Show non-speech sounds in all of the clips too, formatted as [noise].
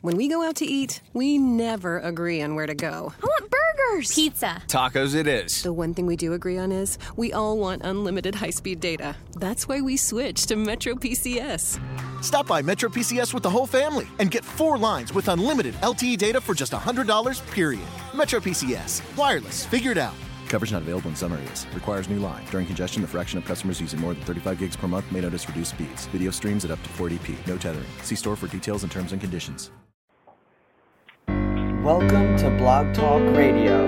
When we go out to eat, we never agree on where to go. I want burgers, pizza, tacos. It is. The one thing we do agree on is we all want unlimited high speed data. That's why we switched to Metro PCS. Stop by Metro PCS with the whole family and get four lines with unlimited LTE data for just $100, period. Metro PCS. Wireless. Figured out. Coverage not available in some areas. Requires new line. During congestion, the fraction of customers using more than 35 gigs per month may notice reduced speeds. Video streams at up to 480p. No tethering. See store for details and terms and conditions. Welcome to Blog Talk Radio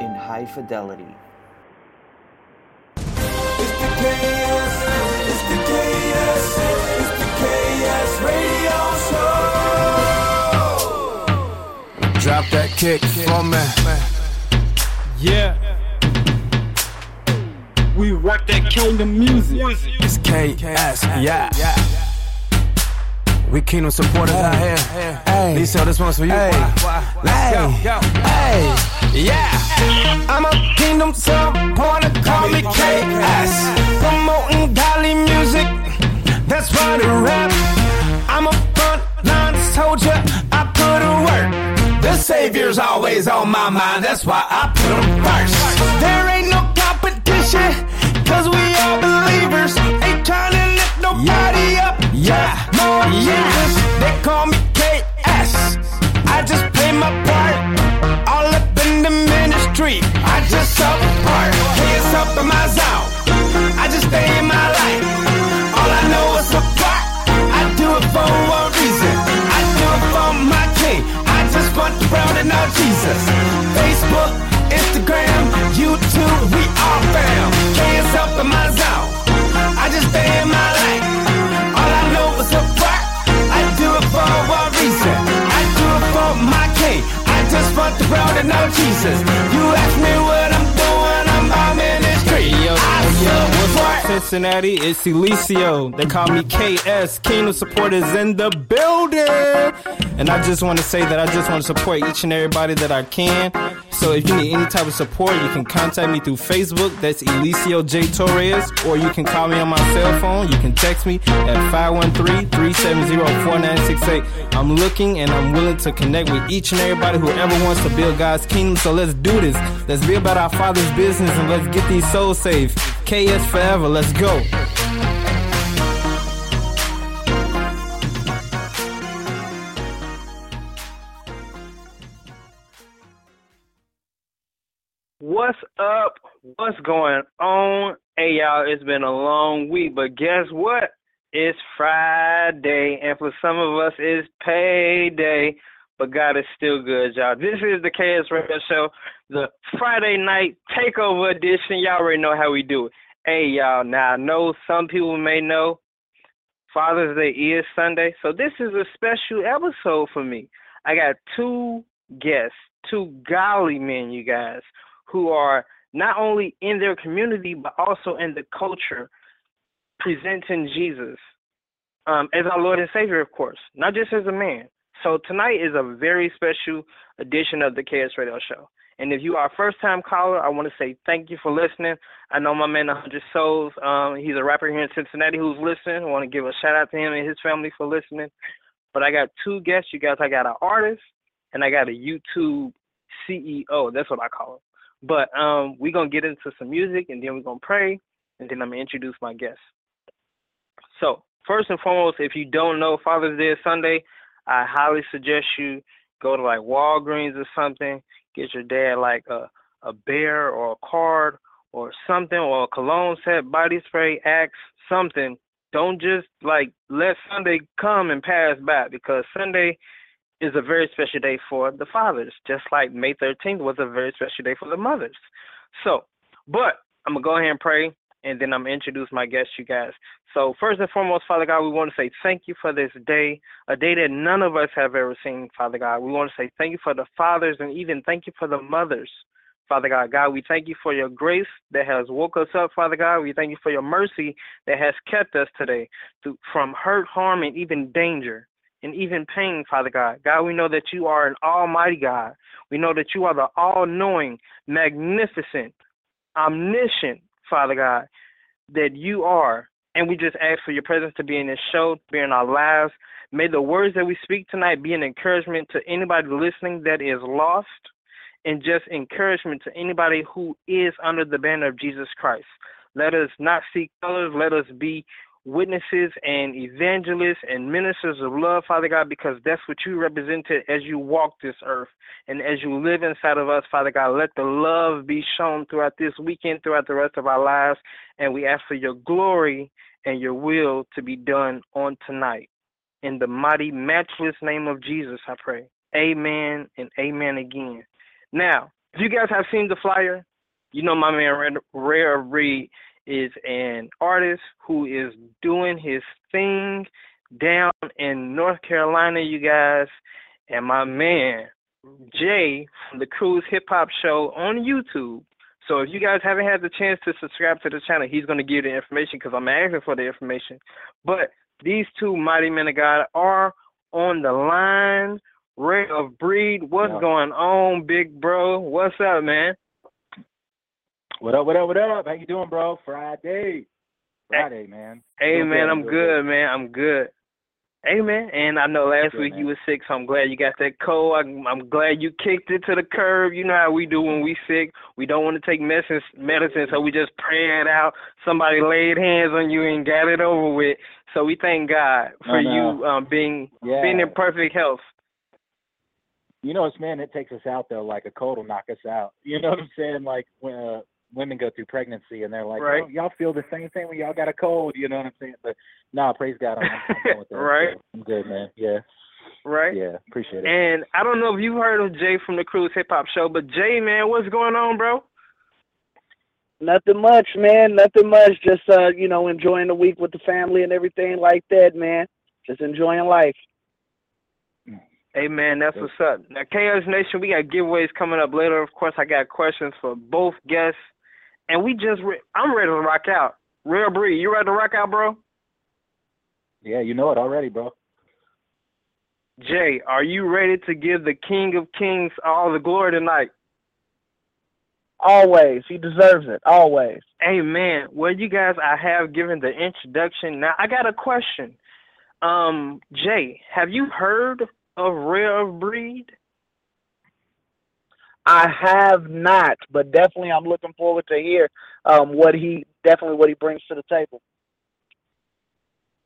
in high fidelity. It's the KS, it's the KS, it's the KS Radio Show. Drop that kick for me. Yeah. We rock that kingdom music. It's KS, yeah. We kingdom supporters out here. Hey. Lisa, this one's for you. Hey. Let's go. go. Hey. Yeah. I'm a kingdom supporter. Call me KS. Promoting godly music. That's why the rap. I'm a frontline soldier. I put in work. The Savior's always on my mind. That's why I put him first. There ain't no competition. Cause we all believers. Ain't trying to lift nobody yeah. up. Yeah. Jesus. They call me KS. I just play my part. All up in the ministry. I just support. Hands up in my zone. I just stay in my life. All I know is support. I do it for one reason. I do it for my king. I just want the world to know Jesus. Facebook, Instagram, YouTube, we all fam. Hands up in my zone. I just stay in my life. I want the world to know Jesus. You ask me what I'm doing, I'm about ministry. Yo, yo, what's Cincinnati? It's Elicio. They call me KS. Kingdom supporters in the building. And I just want to say that I just want to support each and everybody that I can. So if you need any type of support, you can contact me through Facebook. That's Elicio J. Torres. Or you can call me on my cell phone. You can text me at 513-370-4968. I'm looking and I'm willing to connect with each and everybody who ever wants to build God's kingdom. So let's do this. Let's be about our Father's business and let's get these souls saved. KS forever. Let's go. What's up? What's going on? Hey, y'all, it's been a long week, but guess what? It's Friday, and for some of us, it's payday, but God is still good, y'all. This is the KS Radio Show, the Friday night takeover edition. Y'all already know how we do it. Hey, y'all, now I know some people may know Father's Day is Sunday, so this is a special episode for me. I got two guests, two golly men, you guys who are not only in their community but also in the culture presenting Jesus um, as our Lord and Savior, of course, not just as a man. So tonight is a very special edition of the KS Radio Show. And if you are a first time caller, I want to say thank you for listening. I know my man 100 Souls, um, he's a rapper here in Cincinnati who's listening. I want to give a shout out to him and his family for listening. But I got two guests, you guys. I got an artist and I got a YouTube CEO. That's what I call him. But um, we're gonna get into some music and then we're gonna pray and then I'm gonna introduce my guests. So first and foremost, if you don't know Father's Day Sunday, I highly suggest you go to like Walgreens or something, get your dad like a a bear or a card or something or a cologne set, body spray, axe, something. Don't just like let Sunday come and pass by because Sunday is a very special day for the fathers, just like May 13th was a very special day for the mothers. So, but I'm to go ahead and pray, and then I'm to introduce my guests, you guys. So, first and foremost, Father God, we want to say thank you for this day, a day that none of us have ever seen, Father God. We want to say thank you for the fathers and even thank you for the mothers. Father God, God, we thank you for your grace that has woke us up, Father God. We thank you for your mercy that has kept us today to, from hurt, harm, and even danger and even pain, Father God. God, we know that you are an almighty God. We know that you are the all knowing, magnificent, omniscient, Father God, that you are. And we just ask for your presence to be in this show, be in our lives, May the words that we speak tonight be an encouragement to anybody listening that is lost and just encouragement to anybody who is under the banner of Jesus Christ. Let us not see colors. Let us be witnesses and evangelists and ministers of love, Father God, because that's what you represented as you walk this earth and as you live inside of us, Father God. Let the love be shown throughout this weekend, throughout the rest of our lives, and we ask for your glory and your will to be done on tonight. In the mighty, matchless name of Jesus, I pray. Amen and amen again. Now, if you guys have seen the flyer, you know my man Rare Breed is an artist who is doing his thing down in North Carolina, you guys. And my man Jay from the Cruise Hip Hop Show on YouTube. So if you guys haven't had the chance to subscribe to the channel, he's going to give you the information because I'm asking for the information. But these two mighty men of God are on the line. Rare of Breed, what's yeah. going on, big bro? What's up, man? What up, what up, what up? How you doing, bro? Friday. Friday, man. Hey, man, I'm good, man. I'm good. Hey, man. And I know last good, week man. you were sick, so I'm glad you got that cold. I'm, I'm glad you kicked it to the curb. You know how we do when we sick. We don't want to take medicine, medicine, so we just pray it out. Somebody laid hands on you and got it over with. So we thank God for no, no. you um, being yeah. being in perfect health. You know, it's man, it takes us out though. Like a cold will knock us out. You know what I'm saying? Like when uh, women go through pregnancy and they're like, right. oh, y'all feel the same thing when y'all got a cold. You know what I'm saying? But no, nah, praise God, I'm, I'm [laughs] with that. right. I'm good, man. Yeah. Right. Yeah, appreciate it. And I don't know if you've heard of Jay from the Cruise Hip Hop Show, but Jay, man, what's going on, bro? Nothing much, man. Nothing much. Just uh, you know, enjoying the week with the family and everything like that, man. Just enjoying life. Hey man, that's what's up. Now KS Nation, we got giveaways coming up later. Of course, I got questions for both guests, and we just re- I'm ready to rock out. Rare Breed, you ready to rock out, bro? Yeah, you know it already, bro. Jay, are you ready to give the King of Kings all the glory tonight? Always. He deserves it. Always. Amen. Well, you guys, I have given the introduction. Now, I got a question. Um, Jay, have you heard of Rare of Breed? I have not, but definitely I'm looking forward to hear um, what he definitely what he brings to the table.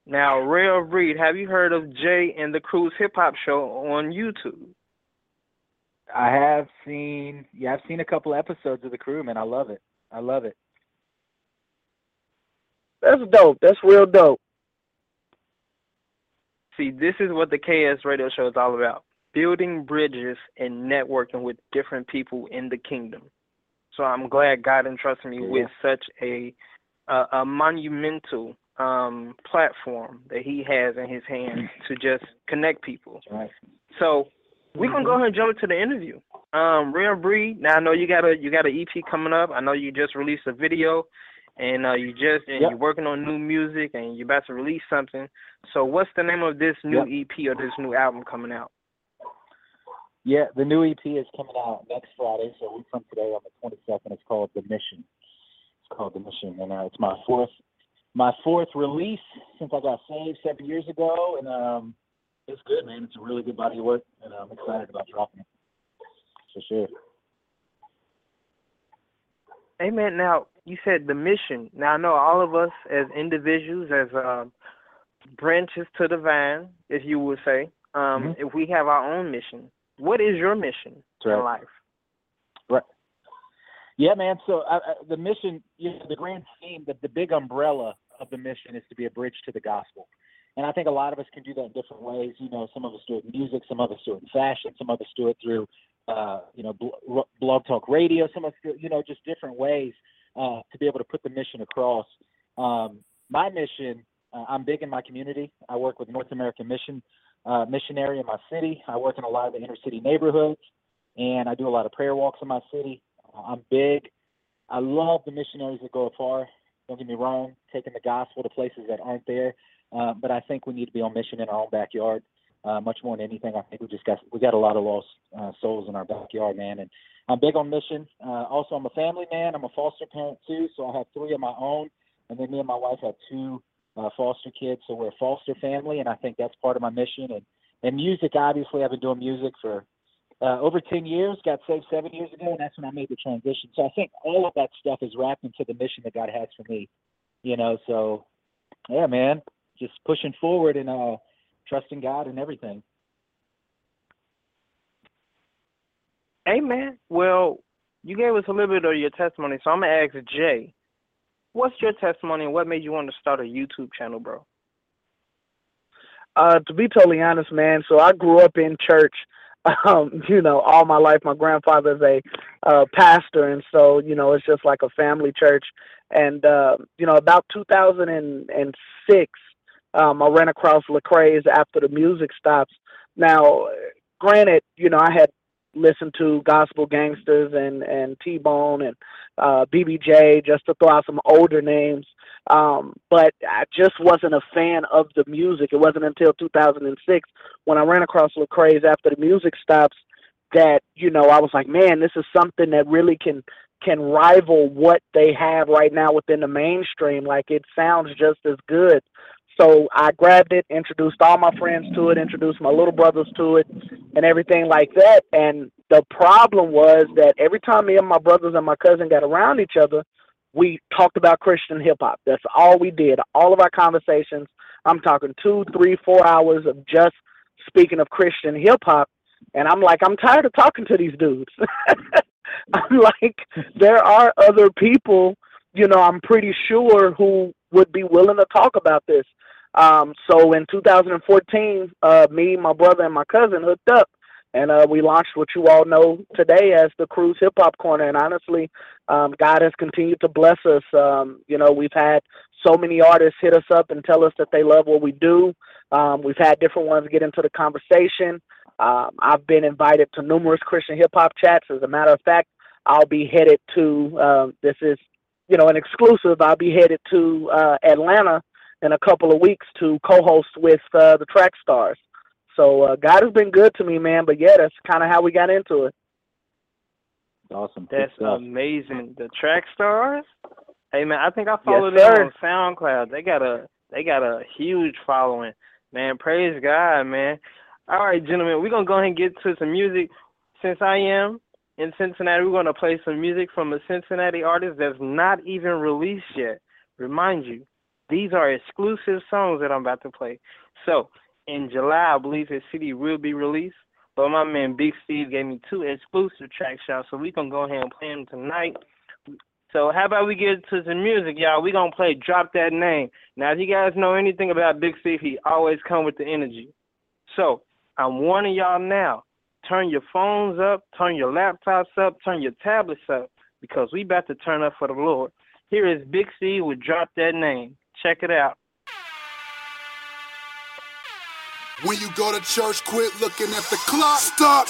Now, Rare of Breed, have you heard of Jay and the Cruise Hip Hop Show on YouTube? I have seen, yeah, I've seen a couple episodes of the crew, man. I love it. I love it. That's dope. That's real dope. See, this is what the KS radio show is all about building bridges and networking with different people in the kingdom. So I'm glad God entrusted me yeah. with such a, a, a monumental um, platform that He has in His hands to just connect people. Right. So we're gonna go mm-hmm. ahead and jump into the interview. Um, Rare Breed. Now I know you got a you got an EP coming up. I know you just released a video, and uh, you just and yep. you're working on new music, and you're about to release something. So what's the name of this new yep. EP or this new album coming out? Yeah, the new EP is coming out next Friday, so a week from today on the 22nd. It's called The Mission. It's called The Mission, and uh, it's my fourth my fourth release since I got saved seven years ago, and um, it's good, man. It's a really good body of work, and I'm excited about dropping it for sure. Amen. Now you said the mission. Now I know all of us as individuals, as um, branches to the vine, if you would say, um, mm-hmm. if we have our own mission, what is your mission right. in life? Right. Yeah, man. So uh, the mission, you know, the grand scheme, the, the big umbrella of the mission is to be a bridge to the gospel. And I think a lot of us can do that in different ways. You know, some of us do it in music, some of us do it in fashion, some of us do it through, uh, you know, bl- blog talk radio, some of us, do, you know, just different ways uh, to be able to put the mission across. Um, my mission, uh, I'm big in my community. I work with North American Mission uh, missionary in my city. I work in a lot of the inner city neighborhoods, and I do a lot of prayer walks in my city. I'm big. I love the missionaries that go afar. Don't get me wrong, taking the gospel to places that aren't there. Uh, but I think we need to be on mission in our own backyard. Uh, much more than anything, I think we just got we got a lot of lost uh, souls in our backyard, man. And I'm big on mission. Uh, also, I'm a family man. I'm a foster parent too, so I have three of my own, and then me and my wife have two uh, foster kids. So we're a foster family, and I think that's part of my mission. And and music, obviously, I've been doing music for uh, over 10 years. Got saved seven years ago, and that's when I made the transition. So I think all of that stuff is wrapped into the mission that God has for me. You know, so yeah, man, just pushing forward and uh, trusting God and everything. Amen. well, you gave us a little bit of your testimony, so I'm gonna ask Jay, what's your testimony and what made you want to start a YouTube channel, bro? Uh, to be totally honest, man, so I grew up in church. [laughs] Um, you know, all my life, my grandfather's a uh, pastor, and so you know, it's just like a family church. And uh, you know, about 2006, um, I ran across Lecrae's after the music stops. Now, granted, you know, I had listened to Gospel Gangstaz and and T Bone and uh, BB Jay, just to throw out some older names. Um, but I just wasn't a fan of the music. It wasn't until 2006 when I ran across Lecrae's after the music stops that you know I was like, man, this is something that really can can rival what they have right now within the mainstream. Like it sounds just as good. So I grabbed it, introduced all my friends to it, introduced my little brothers to it, and everything like that. And the problem was that every time me and my brothers and my cousin got around each other, we talked about Christian hip hop. That's all we did. All of our conversations, I'm talking two, three, four hours of just speaking of Christian hip hop. And I'm like, I'm tired of talking to these dudes. [laughs] I'm like, there are other people, you know, I'm pretty sure who would be willing to talk about this. Um, so in 2014, uh, me, my brother, and my cousin hooked up, and uh, we launched what you all know today as the Cruise Hip Hop Corner. And honestly, um, God has continued to bless us. Um, you know, we've had so many artists hit us up and tell us that they love what we do. Um, we've had different ones get into the conversation. Um, I've been invited to numerous Christian hip hop chats. As a matter of fact, I'll be headed to um, this is you know an exclusive. I'll be headed to uh, Atlanta in a couple of weeks to co-host with uh, the Track Stars. So uh, God has been good to me, man. But yeah, that's kind of how we got into it. Awesome. That's amazing. The Track Stars. Hey man, I think I followed Yes, them on SoundCloud. They got a they got a huge following. Man, praise God, man. All right, gentlemen, we're gonna go ahead and get to some music. Since I am in Cincinnati, we're gonna play some music from a Cincinnati artist that's not even released yet. Remind you, these are exclusive songs that I'm about to play. So in July, I believe his CD will be released. But my man Big Steve gave me two exclusive track shots, so we gonna go ahead and play them tonight. So how about we get to some music, y'all? We gonna play Drop That Name. Now, if you guys know anything about Big Steve, he always come with the energy. So I'm warning y'all now. Turn your phones up, turn your laptops up, turn your tablets up, because we about to turn up for the Lord. Here is Big Steve with Drop That Name. Check it out. When you go to church, quit looking at the clock. Stop.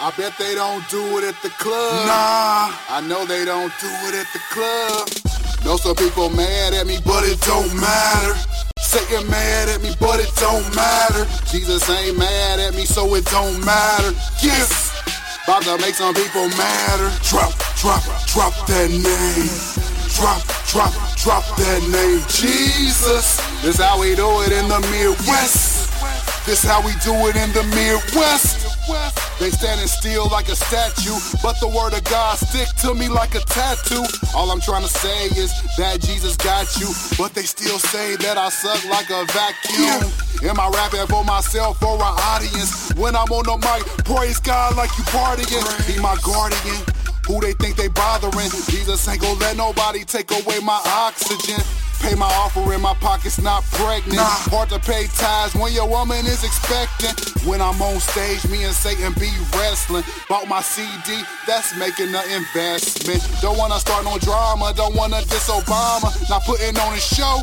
I bet they don't do it at the club. Nah. I know they don't do it at the club. Know some people mad at me, but it don't matter. Satan mad at me, but it don't matter. Jesus ain't mad at me, so it don't matter. Yes. About to make some people madder. Drop, drop, drop that name. Drop, drop, drop that name. Jesus. This how we do it in the Midwest. This how we do it in the Midwest. They standing still like a statue, but the word of God stick to me like a tattoo. All I'm trying to say is that Jesus got you, but they still say that I suck like a vacuum. Am I rapping for myself or an audience? When I'm on the mic, praise God like you partying. Be my guardian. Who they think they bothering? Jesus ain't gonna let nobody take away my oxygen. Pay my offer in my pocket's not pregnant. Hard to pay ties when your woman is expecting. When I'm on stage, me and Satan be wrestling. Bought my CD, that's making an investment. Don't wanna start no drama, don't wanna diss Obama. Not putting on a show.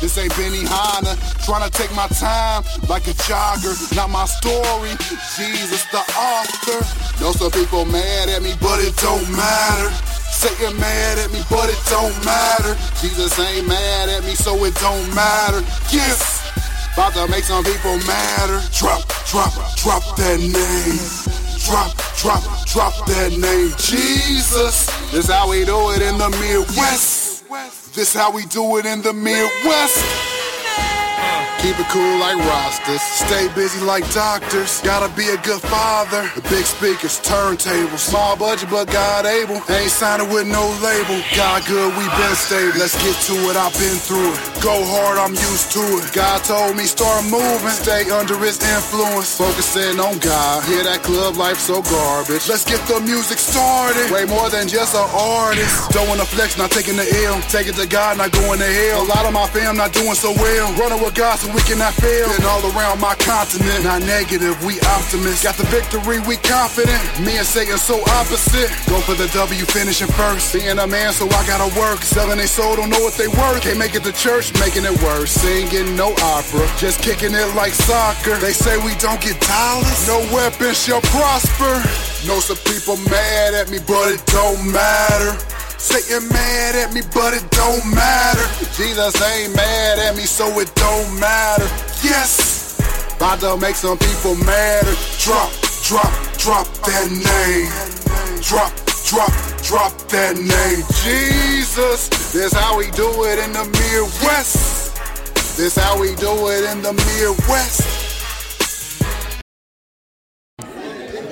This ain't Benihana. Trying to take my time like a jogger. Not my story. Jesus the author. Know some people mad at me, but it don't matter. Satan mad at me, but it don't matter. Jesus ain't mad at me, so it don't matter. Yes. About to make some people madder. Drop, drop, drop that name. Drop, drop, drop that name. Jesus. This how we do it in the Midwest. This how we do it in the Midwest. Keep it cool like rosters. Stay busy like doctors. Gotta be a good father. The big speakers, turntables. Small budget, but God able. Ain't signing with no label. God good, we been stable. Let's get to it, I've been through it. Go hard, I'm used to it. God told me start moving. Stay under his influence. Focusing on God. Yeah, that club life so garbage. Let's get the music started. Way more than just an artist. Don't wanna flex, not taking the L. Take it to God, not going to hell. A lot of my fam not doing so well. Running with God so we cannot fail. And all around my continent, not negative, we optimists. Got the victory, we confident. Me and Satan so opposite. Go for the W, finishing first. Being a man, so I gotta work. Selling they soul, don't know what they worth. Can't make it to church, making it worse. Singing no opera, just kicking it like soccer. They say we don't get dollars. No weapon shall prosper. Know some people mad at me, but it don't matter. Satan mad at me, but it don't matter. Jesus ain't mad at me, so it don't matter. Yes, about to make some people madder. Drop, drop, drop that name. Drop, drop, drop that name. Jesus, this how we do it in the Midwest. This how we do it in the Midwest.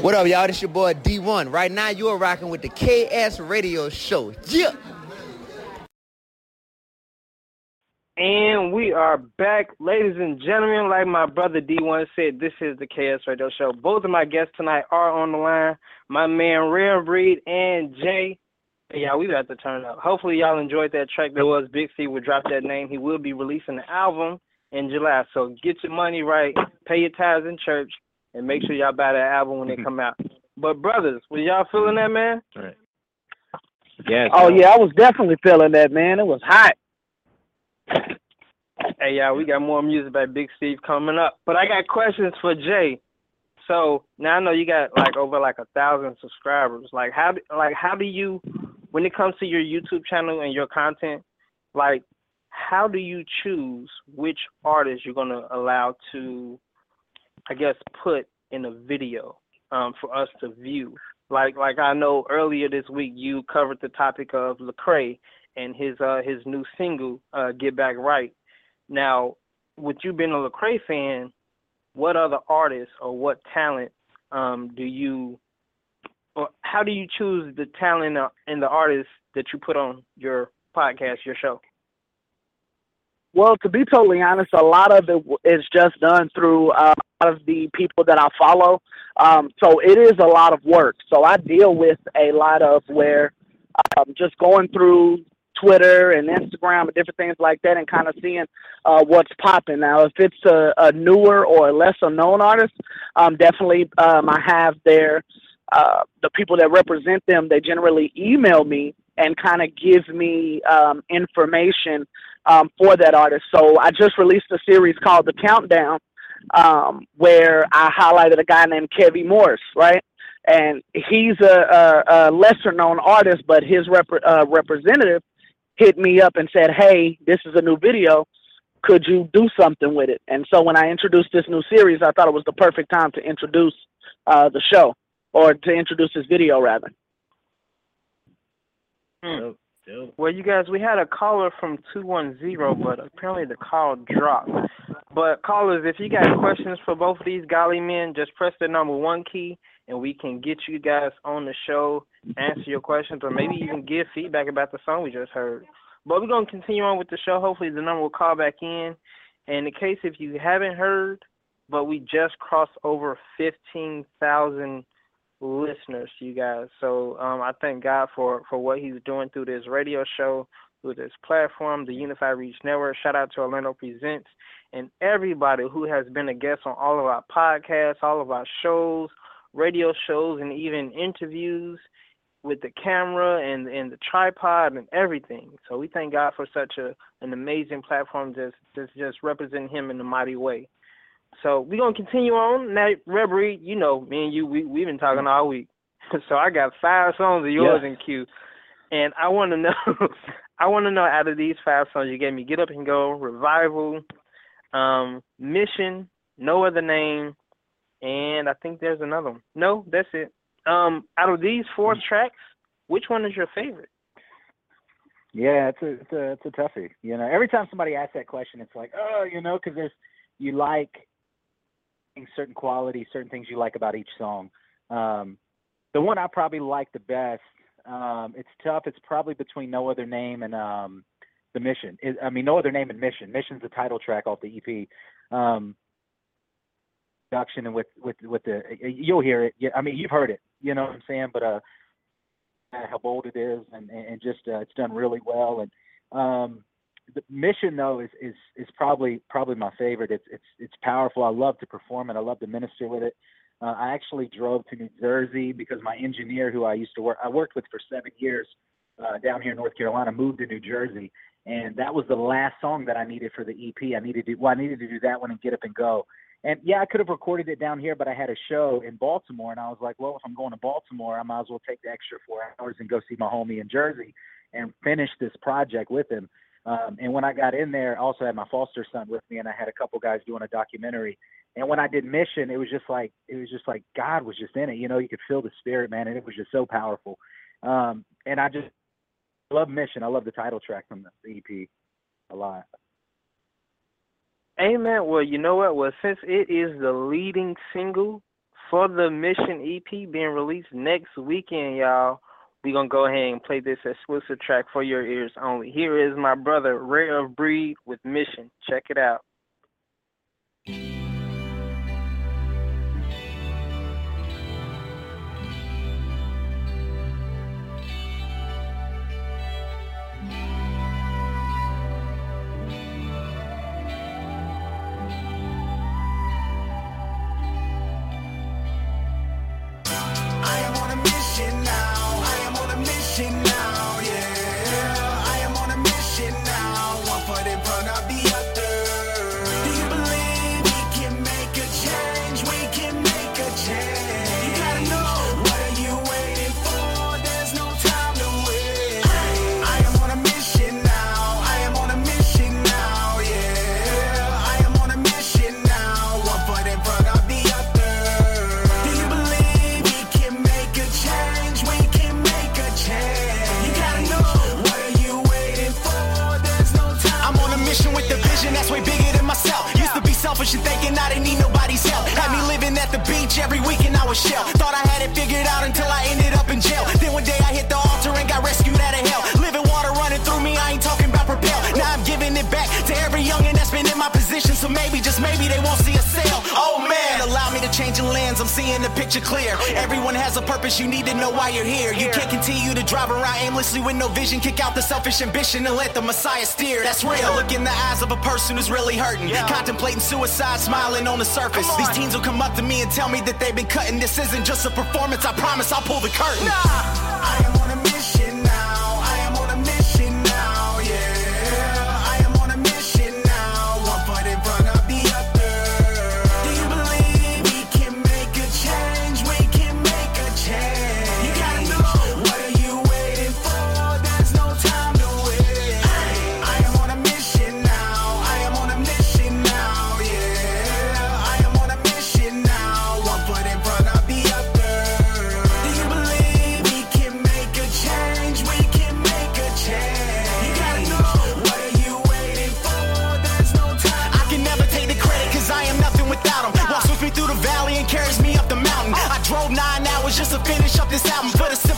What up, y'all? This your boy D1. Right now, you are rocking with the KS Radio Show. Yeah. And we are back, ladies and gentlemen. Like my brother D1 said, this is the KS Radio Show. Both of my guests tonight are on the line. My man Rare Breed and Jay. Yeah, we got to turn up. Hopefully, y'all enjoyed that track. There was Big C would drop that name. He will be releasing the album in July. So get your money right, pay your tithes in church, and make sure y'all buy that album when it mm-hmm. come out. But brothers, were y'all feeling that, man? Right. Yeah. Oh yeah, I was definitely feeling that, man. It was hot. Hey, y'all, we got more music by Big Steve coming up. But I got questions for Jay. So now I know you got like over like a thousand subscribers. Like how do- like how do you when it comes to your YouTube channel and your content, like how do you choose which artists you're gonna allow to I guess put in a video um for us to view? Like like I know earlier this week you covered the topic of Lecrae and his uh his new single, uh Get Back Right. Now, with you being a Lecrae fan, what other artists or what talent um, do you, or how do you choose the talent uh, and the artists that you put on your podcast, your show? Well, to be totally honest, a lot of it is just done through uh, of the people that I follow. Um, so it is a lot of work. So I deal with a lot of where um, just going through Twitter and Instagram and different things like that and kind of seeing uh, what's popping. Now, if it's a, a newer or a lesser known artist, um, definitely um, I have their uh, the people that represent them. They generally email me and kind of give me um, information um, for that artist. So I just released a series called The Countdown, um, where I highlighted a guy named Kevy Morris, right? And he's a, a, a lesser known artist, but his rep- uh, representative hit me up and said, "Hey, this is a new video. Could you do something with it?" And so when I introduced this new series, I thought it was the perfect time to introduce uh, the show or to introduce this video rather. Hmm. Well, you guys, we had a caller from 210, but apparently the call dropped. But callers, if you got questions for both of these golly men, just press the number one key and we can get you guys on the show, answer your questions, or maybe even give feedback about the song we just heard. But we're to continue on with the show. Hopefully, the number will call back in. And in case if you haven't heard, but we just crossed over 15,000 listeners to you guys. So um, I thank God for, for what he's doing through this radio show, this platform, the Unified Reach Network. Shout out to Orlando Presents and everybody who has been a guest on all of our podcasts, all of our shows, radio shows, and even interviews with the camera and and the tripod and everything. So we thank God for such a an amazing platform just just just representing him in a mighty way. So we're gonna continue on. Now Rare Breed, you know, me and you we we've been talking all week. [laughs] So I got five songs of yours in queue. And I wanna [laughs] know I wanna know out of these five songs you gave me Get Up and Go, Revival, um, Mission, No Other Name, and I think there's another one. No, that's it. Um, out of these four tracks, which one is your favorite? Yeah, it's a it's a it's a toughie. You know, every time somebody asks that question, it's like, oh, you know, because there's you like certain qualities, certain things you like about each song. Um, the one I probably like the best, um, it's tough. It's probably between No Other Name and um, The Mission. It, I mean, No Other Name and Mission. Mission's the title track off the EP. Um, production and with with with the you'll hear it. Yeah, I mean you've heard it. You know what I'm saying? But uh, how bold it is and and just uh, it's done really well. And um, the mission though is is is probably probably my favorite. It's it's it's powerful. I love to perform it. I love to minister with it. Uh, I actually drove to New Jersey because my engineer, who I used to work, I worked with for seven years uh, down here in North Carolina, moved to New Jersey, and that was the last song that I needed for the EP. I needed to, well, I needed to do that one and get up and go. And yeah, I could have recorded it down here, but I had a show in Baltimore, and I was like, well, if I'm going to Baltimore, I might as well take the extra four hours and go see my homie in Jersey and finish this project with him. Um, and when I got in there, I also had my foster son with me, and I had a couple guys doing a documentary. And when I did Mission, it was just like it was just like God was just in it. You know, you could feel the spirit, man, and it was just so powerful. Um, and I just love Mission. I love the title track from the EP a lot. Amen. Well, you know what? Well, since it is the leading single for the Mission EP being released next weekend, y'all, we're going to go ahead and play this exclusive track for your ears only. Here is my brother, Rare of Breed, with Mission. Check it out. Ambition and let the Messiah steer. That's real. Look in the eyes of a person who's really hurting. Contemplating suicide, smiling on the surface. These teens will come up to me and tell me that they've been cutting. This isn't just a performance. I promise I'll pull the curtain. I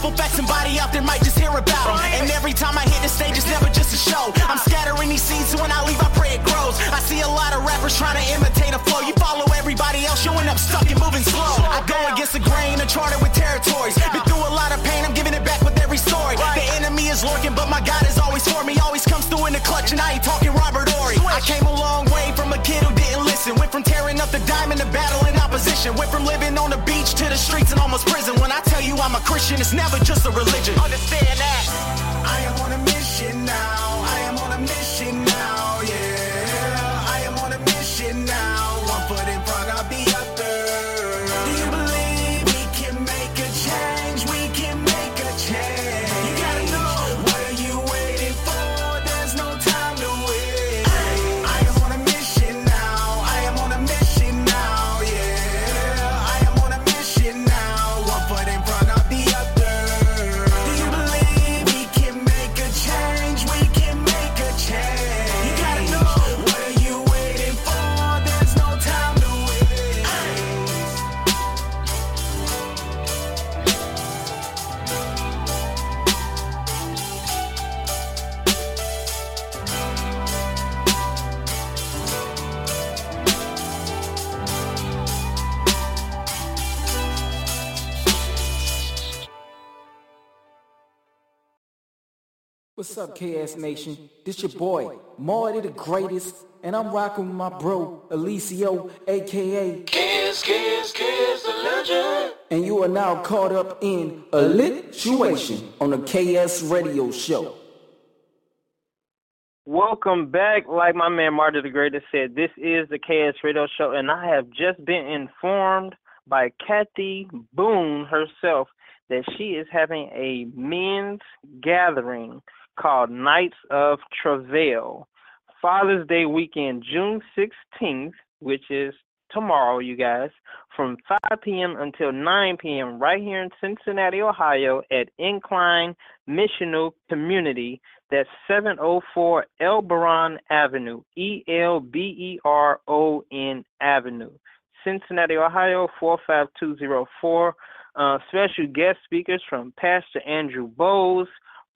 Put fact somebody out there might just hear about him. And every time I hit the stage, it's never just a show. I'm scattering these seeds, so when I leave, I pray it grows. I see a lot of rappers trying to imitate a flow. You follow everybody else, end up stuck and moving slow. I go against the grain, uncharted with Went from living on the beach to the streets and almost prison. When I tell you I'm a Christian, it's never just a religion. Understand that. Up, KS Nation? This your boy, Marty the Greatest, and I'm rocking with my bro, Elicio, aka Kiss, kiss, kiss the legend. And you are now caught up in a lit situation on the KS Radio Show. Welcome back. Like my man Marty the Greatest said, this is the KS Radio Show, and I have just been informed by Kathy Boone herself that she is having a men's gathering called Nights of Travail. Father's Day weekend, June 16th, which is tomorrow, you guys, from 5 p.m. until 9 p.m. right here in Cincinnati, Ohio at Incline Missional Community. That's 704 Elberon Avenue, E L B E R O N Avenue, Cincinnati, Ohio 45204. Uh, special guest speakers from Pastor Andrew Bowes,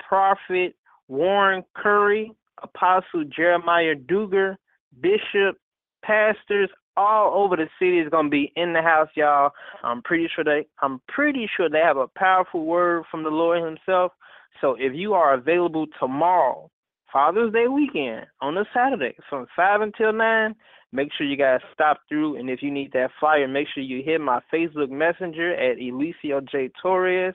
Prophet Warren Curry, Apostle Jeremiah Duger, Bishop, pastors all over the city is gonna be in the house, y'all. I'm pretty sure they I'm pretty sure they have a powerful word from the Lord Himself. So if you are available tomorrow, Father's Day weekend on a Saturday from five until nine, make sure you guys stop through and if you need that flyer, make sure you hit my Facebook Messenger at Elicio J Torres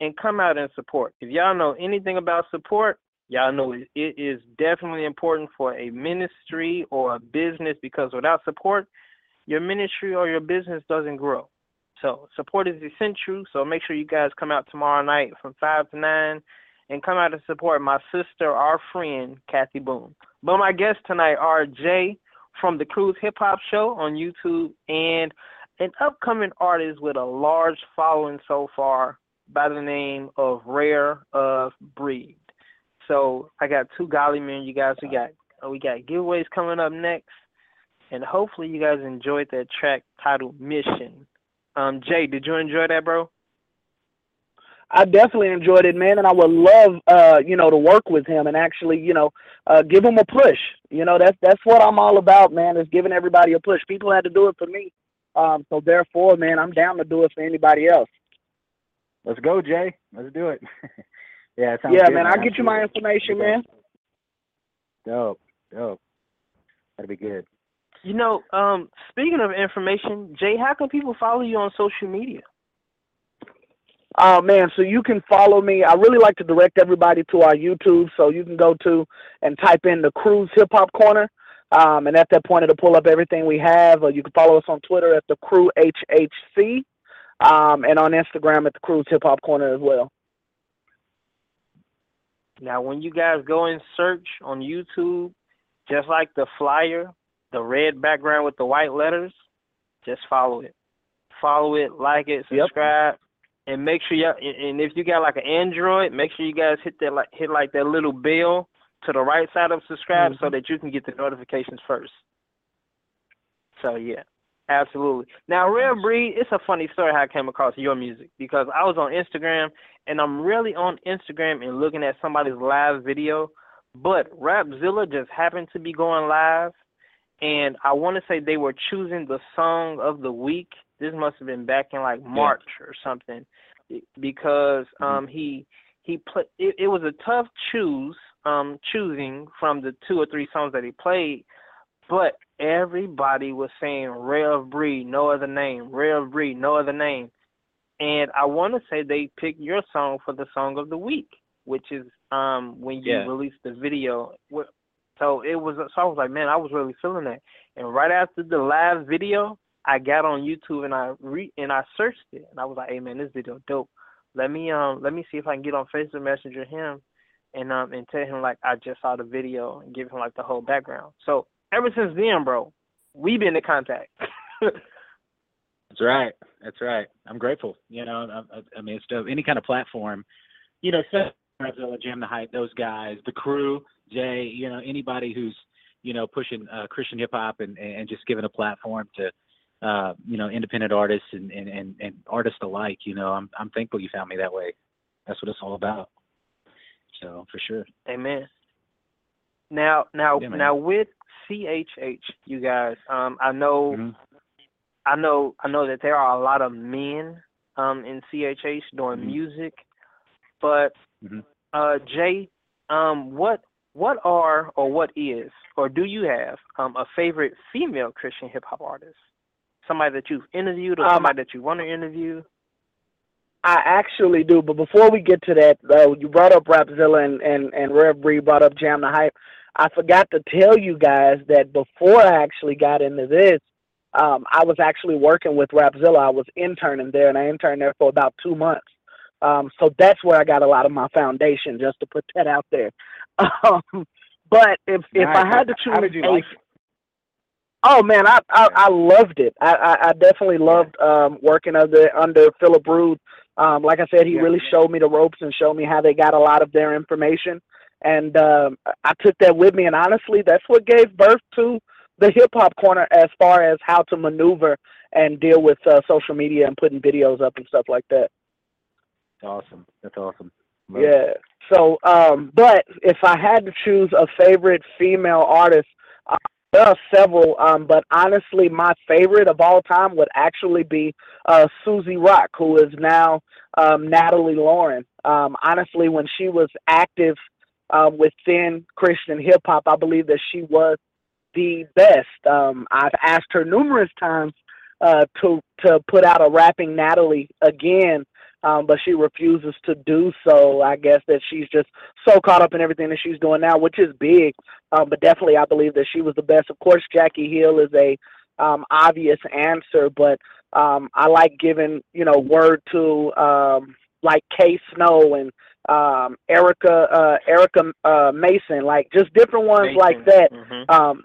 and come out and support. If y'all know anything about support, y'all know it, it is definitely important for a ministry or a business because without support, your ministry or your business doesn't grow. So support is essential. So make sure you guys come out tomorrow night from five to nine and come out and support my sister, our friend, Kathy Boone. But my guests tonight are Jay from the Cruise Hip Hop Show on YouTube and an upcoming artist with a large following so far by the name of Rare of Breed. So I got two golly men, you guys. We got we got giveaways coming up next, and hopefully you guys enjoyed that track titled Mission. Um, Jay, did you enjoy that, bro? I definitely enjoyed it, man, and I would love, uh, you know, to work with him and actually, you know, uh, give him a push. You know, that's that's what I'm all about, man. Is giving everybody a push. People had to do it for me, um, so therefore, man, I'm down to do it for anybody else. Let's go, Jay. Let's do it. [laughs] yeah, yeah, good, man. I'll get you my information, man. Dope, dope. That'd be good. You know, um, speaking of information, Jay, how can people follow you on social media? Oh man, so you can follow me. I really like to direct everybody to our YouTube, so you can go to and type in the Cruise Hip Hop Corner, um, and at that point it'll pull up everything we have. Or you can follow us on Twitter at the Crew HHC, um, and on Instagram at the Cruise Hip Hop Corner as well. Now, when you guys go and search on YouTube, just like the flyer, the red background with the white letters, just follow it. Follow it, like it, subscribe, yep. and make sure you. And if you got like an Android, make sure you guys hit that like hit like that little bell to the right side of subscribe mm-hmm. so that you can get the notifications first. So yeah, absolutely. Now, Rare Breed, it's a funny story how I came across your music because I was on Instagram and I'm really on Instagram and looking at somebody's live video, but Rapzilla just happened to be going live and I want to say they were choosing the song of the week. This must have been back in like March or something, because mm-hmm. um he he played. It, it was a tough choose um choosing from the two or three songs that he played, but everybody was saying Rare of Breed, no other name, Rare of Breed, no other name, and I want to say they picked your song for the song of the week, which is um when you yeah. released the video. So it was so I was like, man, I was really feeling that. And right after the live video, I got on YouTube and I re and I searched it and I was like, hey man, this video dope. Let me um let me see if I can get on Facebook Messenger him and um and tell him like I just saw the video and give him like the whole background. So ever since then, bro, we've been in contact. [laughs] That's right. That's right. I'm grateful. You know, I, I mean, it's dope. Any kind of platform, you know, Jam the Hype, those guys, the crew, Jay, you know, anybody who's, you know, pushing uh, Christian hip hop and, and just giving a platform to, uh, you know, independent artists and, and, and, and artists alike, you know, I'm, I'm thankful you found me that way. That's what it's all about. So for sure. Amen. Now, now, yeah, now with CHH, you guys, um, I know, mm-hmm. I know, I know that there are a lot of men, um, in CHH doing mm-hmm. music, but mm-hmm. uh, Jay, um, what what are or what is or do you have um a favorite female Christian hip hop artist? Somebody that you've interviewed or Um, somebody that you want to interview? I actually do, but before we get to that, though, you brought up Rapzilla and and and Rare Breed brought up Jam the Hype. I forgot to tell you guys that before I actually got into this, um, I was actually working with Rapzilla. I was interning there, and I interned there for about two months. Um, so that's where I got a lot of my foundation, just to put that out there. [laughs] Um, but if if I had to choose, How did you a like? Oh man, I I, I loved it. I, I, I definitely loved um, working under under Philip Rood. Um, like I said, he Yeah. really showed me the ropes and showed me how they got a lot of their information, and um, I took that with me. And honestly, that's what gave birth to the hip hop corner as far as how to maneuver and deal with uh, social media and putting videos up and stuff like that. Awesome. That's awesome. Love it. Yeah. So, um, but if I had to choose a favorite female artist, uh, there are several. Um, but honestly, my favorite of all time would actually be uh, Suzy Rock, who is now um, Natalie Lauren. Um, honestly, when she was active um, within Christian hip hop, I believe that she was the best. Um, I've asked her numerous times uh, to to put out a rapping Natalie again, um, but she refuses to do so. I guess that she's just so caught up in everything that she's doing now, which is big. Um, but definitely, I believe that she was the best. Of course, Jackie Hill is a um, obvious answer, but um, I like giving you know word to um, like Kay Snow and um, Erica uh, Erica uh, Mason, like just different ones like that. Mhm. Um,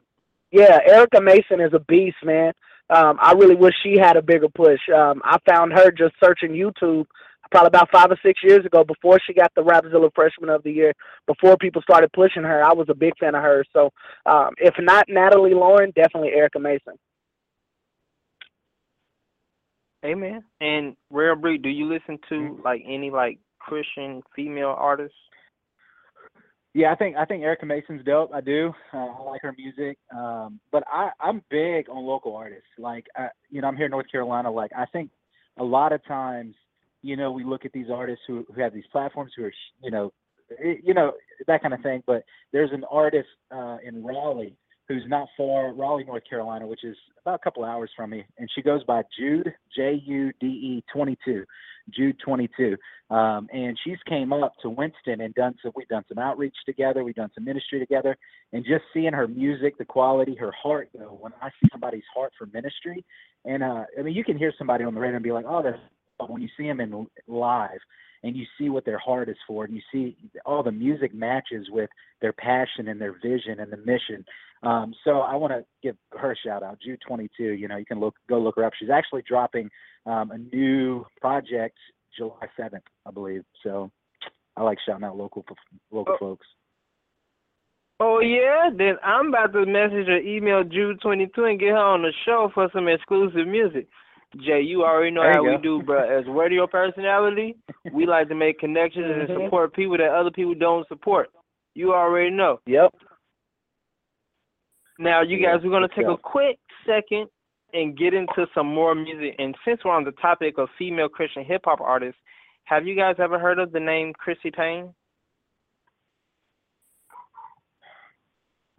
yeah, Erica Mason is a beast, man. Um, I really wish she had a bigger push. Um, I found her just searching YouTube probably about five or six years ago before she got the Rapzilla Freshman of the Year, before people started pushing her. I was a big fan of hers. So um, if not Natalie Lauren, definitely Erica Mason. Amen. And Rare Breed, do you listen to Mm-hmm. like any like Christian female artists? Yeah, I think I think Erica Mason's dope. I do. Uh, I like her music. Um, but I I'm big on local artists. Like I, you know, I'm here in North Carolina. Like I think a lot of times, you know, we look at these artists who who have these platforms who are, you know, eh, you know that kind of thing. But there's an artist uh, in Raleigh who's not far, Raleigh, North Carolina, which is about a couple hours from me, and she goes by Jude J U D E 22. Jude 22. Um, and she's came up to Winston and done some. We've done some outreach together. We've done some ministry together, and just seeing her music, the quality, her heart. Though, when I see somebody's heart for ministry, and uh, I mean, you can hear somebody on the radio and be like, "Oh, that's," but when you see them in live, and you see what their heart is for, and you see all the music matches with their passion and their vision and the mission. Um, so I want to give her a shout out, Jude 22. You know, you can look go look her up. She's actually dropping um, a new project July 7th, I believe. So I like shouting out local local folks. Oh yeah, then I'm about to message or email Jude twenty two and get her on the show for some exclusive music. Jay, you already know There how you we do, bro. As radio personality, we [laughs] like to make connections and Mhm. support people that other people don't support. You already know. Yep. Now, you guys, we're gonna take a quick second and get into some more music. And since we're on the topic of female Christian hip hop artists, have you guys ever heard of the name Chryssy Payne?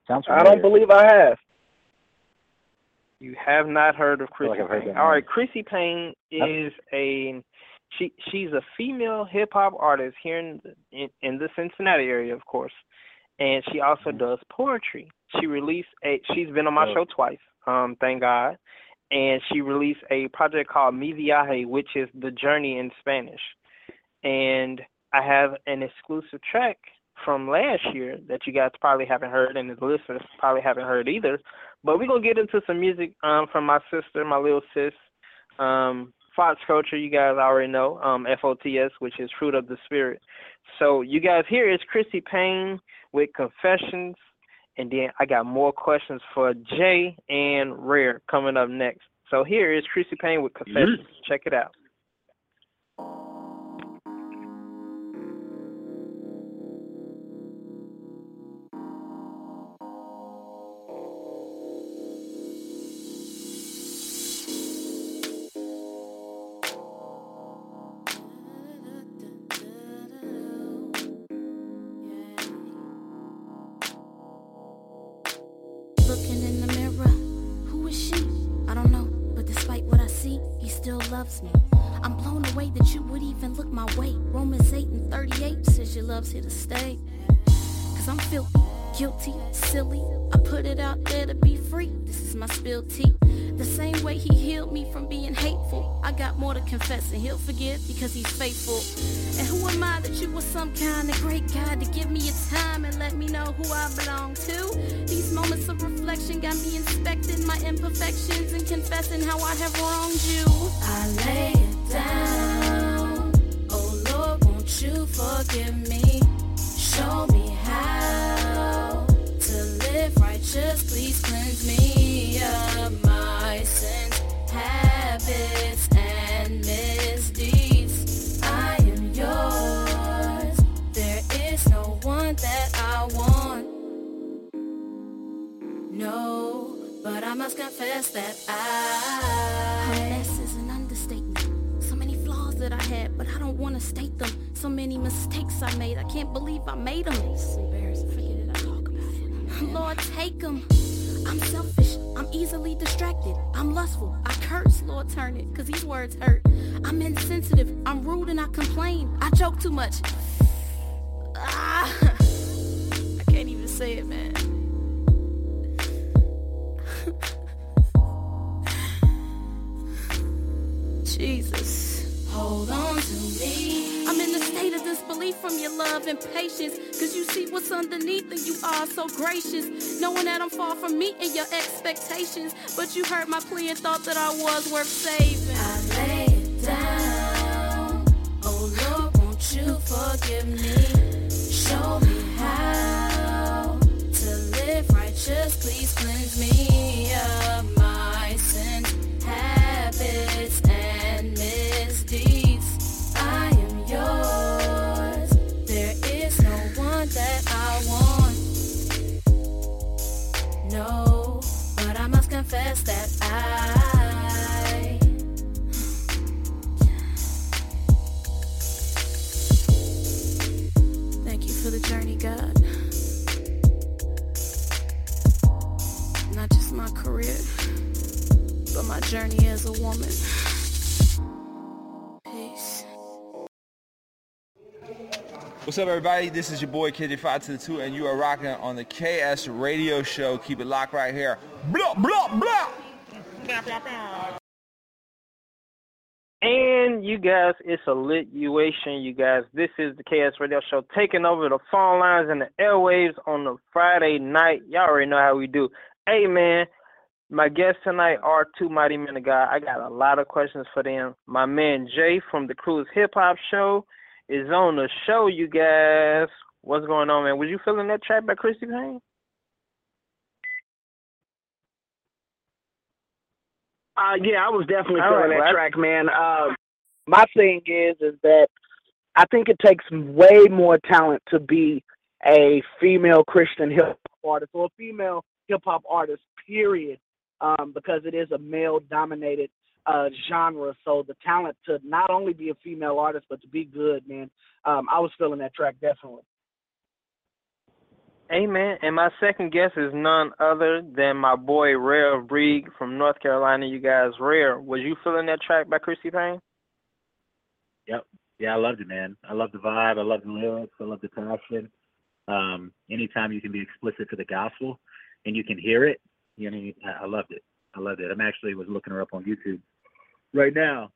Sounds I don't believe I have. You have not heard of Chryssy like Payne. All right, Chryssy Payne is a she she's a female hip hop artist here in, the, in in the Cincinnati area, of course, and she also Mm-hmm. does poetry. She released a she's been on my Dope. show twice. Um, thank God, and she released a project called Mi Viaje, which is the journey in Spanish, and I have an exclusive track from last year that you guys probably haven't heard, and the listeners probably haven't heard either. But we're gonna get into some music um from my sister, my little sis, um, Fox Culture, you guys already know, um, FOTS, which is Fruit of the Spirit. So you guys here is Chryssy Payne with Confessions, and then I got more questions for Jay and Rare coming up next. So here is Chryssy Payne with Confessions. Mm-hmm. Check it out. Imperfections and confessing how I have wronged you. I everybody? This is your boy KJ5 to the 2, and you are rocking on the KS Radio Show. Keep it locked right here. Blah, blah, blah. And you guys, it's a lituation, you guys. This is the KS Radio Show taking over the phone lines and the airwaves on the Friday night. Y'all already know how we do. Hey, man, my guests tonight are two mighty men of God. I got a lot of questions for them. My man Jay from the Cruise Hip Hop Show is on the show, you guys. What's going on, man? Was you feeling that track by Chryssy Payne? Uh, yeah, I was definitely All feeling right, that well, track, man. Uh, my thing is, is that I think it takes way more talent to be a female Christian hip hop artist or a female hip hop artist, period, um, because it is a male dominated uh, genre. So the talent to not only be a female artist, but to be good, man. Um, I was feeling that track definitely. Amen. And my second guest is none other than my boy Rare Breed from North Carolina. You guys, Rare, was you feeling that track by Chryssy Payne? Yep. Yeah, I loved it, man. I love the vibe. I love the lyrics. I love the passion. Um, anytime you can be explicit to the gospel and you can hear it, you know, I, I loved it. I loved it. I'm actually was looking her up on YouTube right now.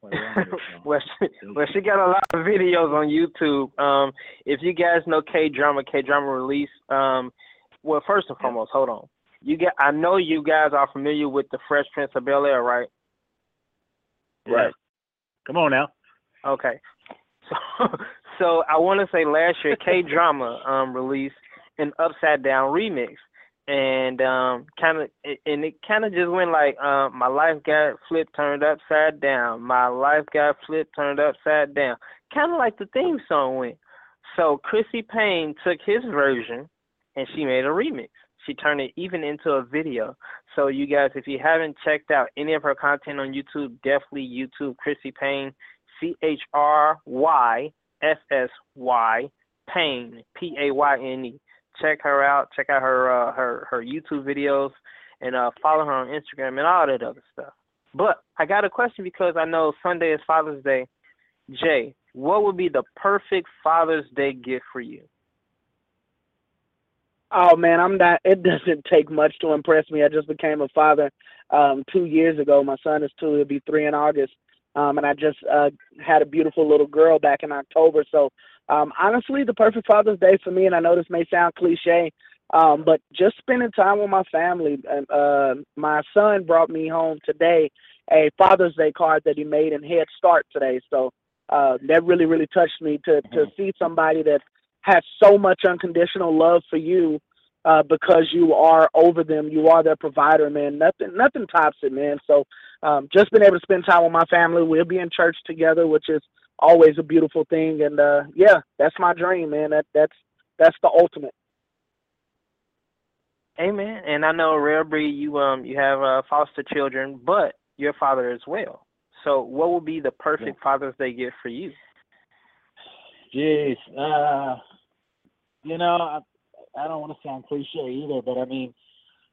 while we're on here, so. well, she, well, she got a lot of videos on YouTube. Um, if you guys know K Drama, K Drama release. Um, well, first and foremost, hold on. You get. I know you guys are familiar with the Fresh Prince of Bel Air, right? Right. Come on now. Okay. So, [laughs] so I want to say last year K Drama um released an Upside Down remix, and um kind of and it kind of just went like um my life got flipped turned upside down, my life got flipped turned upside down, kind of like the theme song went. So Chryssy Payne took his version and she made a remix. She turned it even into a video. So you guys, if you haven't checked out any of her content on YouTube, definitely YouTube Chryssy Payne, C H R Y S S Y Payne, P A Y N E. Check her out. Check out her uh, her her YouTube videos and uh, follow her on Instagram and all that other stuff. But I got a question because I know Sunday is Father's Day. Jay, what would be the perfect Father's Day gift for you? Oh man, I'm not. It doesn't take much to impress me. I just became a father um, two years ago. My son is two; he'll be three in August. Um, and I just uh, had a beautiful little girl back in October. So um, honestly, the perfect Father's Day for me, and I know this may sound cliche, um, but just spending time with my family. And uh, my son brought me home today a Father's Day card that he made in Head Start today. So uh, that really, really touched me to to see somebody that has so much unconditional love for you uh, because you are over them. You are their provider, man. Nothing, nothing tops it, man. So, um, just being able to spend time with my family. We'll be in church together, which is always a beautiful thing. And uh, yeah, that's my dream, man. That that's that's the ultimate. Amen. And I know Rare Breed, you um you have uh, foster children, but you're a father as well. So, what would be the perfect Yeah. Father's Day gift for you? Jeez, uh, you know, I, I don't want to sound cliche either, but I mean,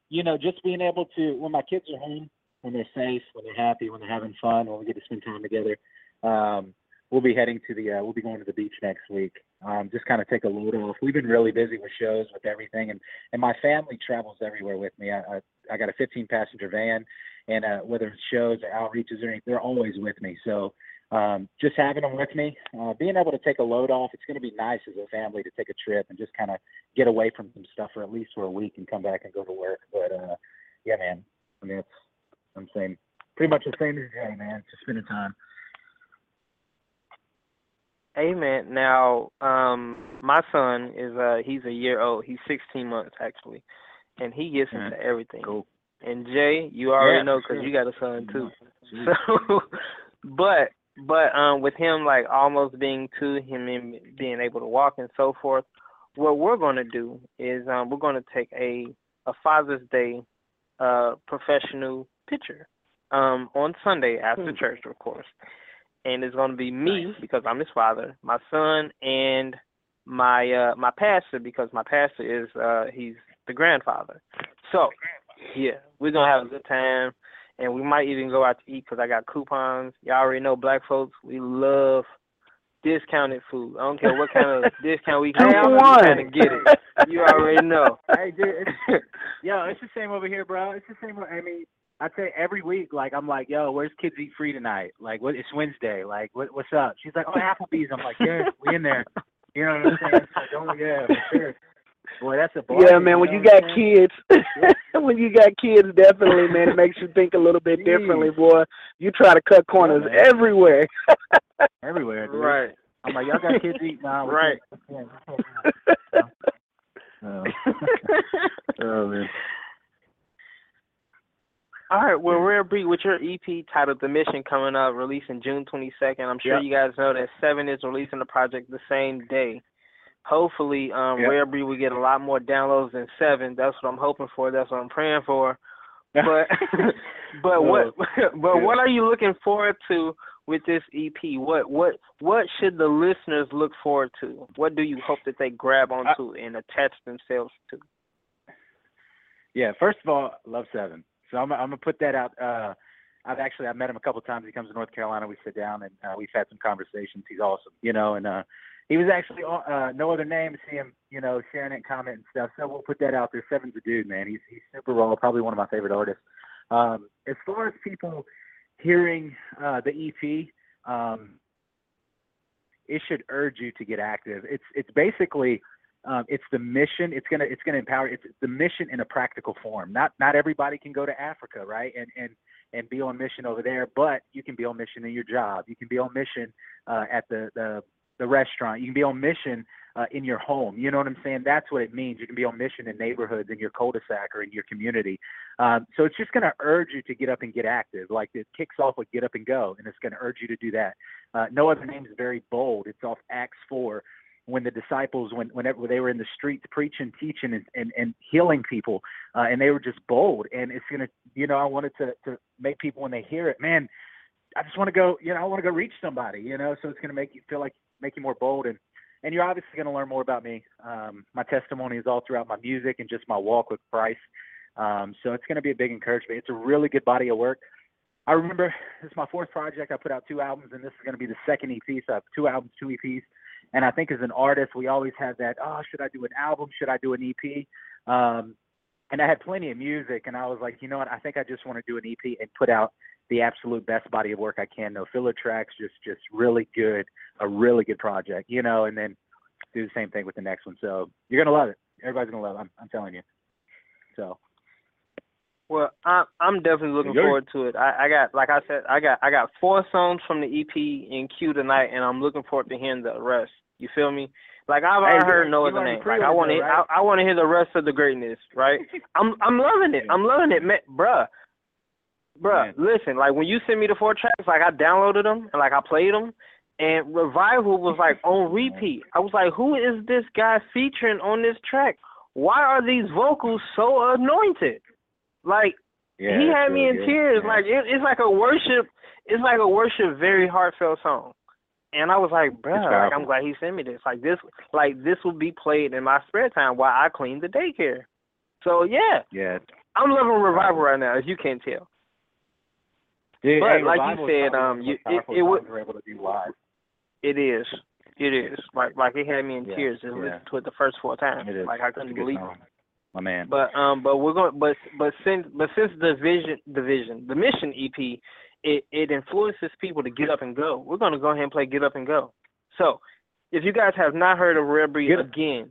you know, just being able to when my kids are home, when they're safe, when they're happy, when they're having fun, when we get to spend time together. Um, we'll be heading to the uh, we'll be going to the beach next week. Um, just kind of take a load off. We've been really busy with shows, with everything, and and my family travels everywhere with me. I I, I got a 15 passenger van, and uh, whether it's shows or outreaches or anything, they're always with me. So um, just having them with me, uh, being able to take a load off, it's going to be nice as a family to take a trip and just kind of get away from some stuff for at least for a week and come back and go to work. But uh, yeah, man, I mean, it's I'm saying pretty much the same as Jay, man. Just spending time. Amen. Now, um, my son is uh he's a year old. He's 16 months actually, and he gets Mhm. into everything. Cool. And Jay, you already Yeah, know because sure. you got a son too. [laughs] Jeez. So, but but um, with him like almost being two, him in being able to walk and so forth, what we're going to do is um, we're going to take a a Father's Day uh professional picture um on Sunday after Hmm. church, of course, and it's going to be me because I'm his father, my son, and my uh my pastor because my pastor is uh he's the grandfather. So yeah, we're gonna have a good time, and we might even go out to eat because I got coupons. Y'all already know black folks we love discounted food. I don't care what kind of [laughs] discount we can I'm we one. kind of get it. You already know. [laughs] hey, dude, it's, [laughs] yo, it's the same over here, bro. It's the same. I mean, I'd say every week, like I'm like, yo, where's kids eat free tonight? Like, what? It's Wednesday. Like, what, what's up? She's like, oh, Applebee's. I'm like, yeah, we in there. You know what I'm saying? So oh, don't, yeah, for sure. Boy, that's a bargain, yeah, man. When know you got I'm saying? kids, [laughs] when you got kids, definitely, man, it makes you think a little bit differently, boy. You try to cut corners man. everywhere. [laughs] everywhere, dude. Right. I'm like, y'all got kids eating now. Right. [laughs] Oh. oh man. All right, well, Rare Breed, with your EP titled The Mission coming up, releasing June 22nd, I'm sure Yep. you guys know that Seven is releasing the project the same day. Hopefully, um, Yep. Rare Breed will get a lot more downloads than Seven. That's what I'm hoping for. That's what I'm praying for. But, [laughs] but what, [laughs] but what are you looking forward to with this EP? What, what, what should the listeners look forward to? What do you hope that they grab onto and attach themselves to? Yeah, first of all, love Seven. So I'm, I'm gonna put that out. Uh, I've actually I've met him a couple times. He comes to North Carolina. We sit down and uh, we've had some conversations. He's awesome, you know. And uh, he was actually on uh, no other name see him, you know, sharing it, commenting stuff. So we'll put that out there. Seven's a dude, man. He's he's super raw. Probably one of my favorite artists. Um, as far as people hearing uh, the EP, um, it should urge you to get active. It's it's basically um, it's the mission. It's gonna it's gonna empower. It's the mission in a practical form. Not not everybody can go to Africa, right? And and and be on mission over there, but you can be on mission in your job. You can be on mission uh, at the the the restaurant. You can be on mission uh, in your home. You know what I'm saying? That's what it means. You can be on mission in neighborhoods, in your cul-de-sac, or in your community. Um, so it's just going to urge you to get up and get active. Like it kicks off with get up and go, and it's going to urge you to do that. Uh, no other name is very bold. It's off Acts four when the disciples when whenever they were in the streets preaching teaching and and, and healing people uh, and they were just bold and it's gonna you know i wanted to to make people when they hear it man i just want to go you know i want to go reach somebody you know so it's gonna make you feel like make you more bold and and you're obviously to learn more about me um my testimony is all throughout my music and just my walk with christ um so it's to be a big encouragement it's a really good body of work I remember this is my fourth project. I put out two albums, and this is to be the second EP. So I have two albums, two EPs. And I think as an artist, we always have that. Oh, should I do an album? Should I do an EP? Um, and I had plenty of music, and I was like, you know what? I think I just want to do an EP and put out the absolute best body of work I can. No filler tracks, just just really good, a really good project, you know. And then do the same thing with the next one. So you're gonna love it. Everybody's gonna love it. I'm, I'm telling you. So Well, I'm I'm definitely looking You're- forward to it. I, I got like I said, I got I got four songs from the EP in queue tonight, and I'm looking forward to hearing the rest. You feel me? Like I've Hey, already you- heard no other name. Like I want to right? I, I want to hear the rest of the greatness. Right? [laughs] I'm I'm loving it. I'm loving it, man, bruh. Bruh, listen, like when you sent me the four tracks, like I downloaded them and like I played them, and Revival was like [laughs] on repeat. I was like, who is this guy featuring on this track? Why are these vocals so anointed? Like Yeah, he had me in good. tears. Yeah. Like it, it's like a worship. It's like a worship, very heartfelt song. And I was like, bruh, like. I'm glad he sent me this. Like this, like this will be played in my spare time while I clean the daycare. So yeah, yeah. I'm loving revival right now, as you can tell. Yeah, But hey, like you said, um, one of the you, it, it we're able to do live. it is, it is. Like like it had me in Yeah, tears just yeah. listening to it the first four times. Like I couldn't believe song. it. My man. But um, but we're going, but but since but since the vision, the vision, the mission EP, it it influences people to get up and go. We're gonna go ahead and play Get Up and Go. So, if you guys have not heard of Rare Breed again,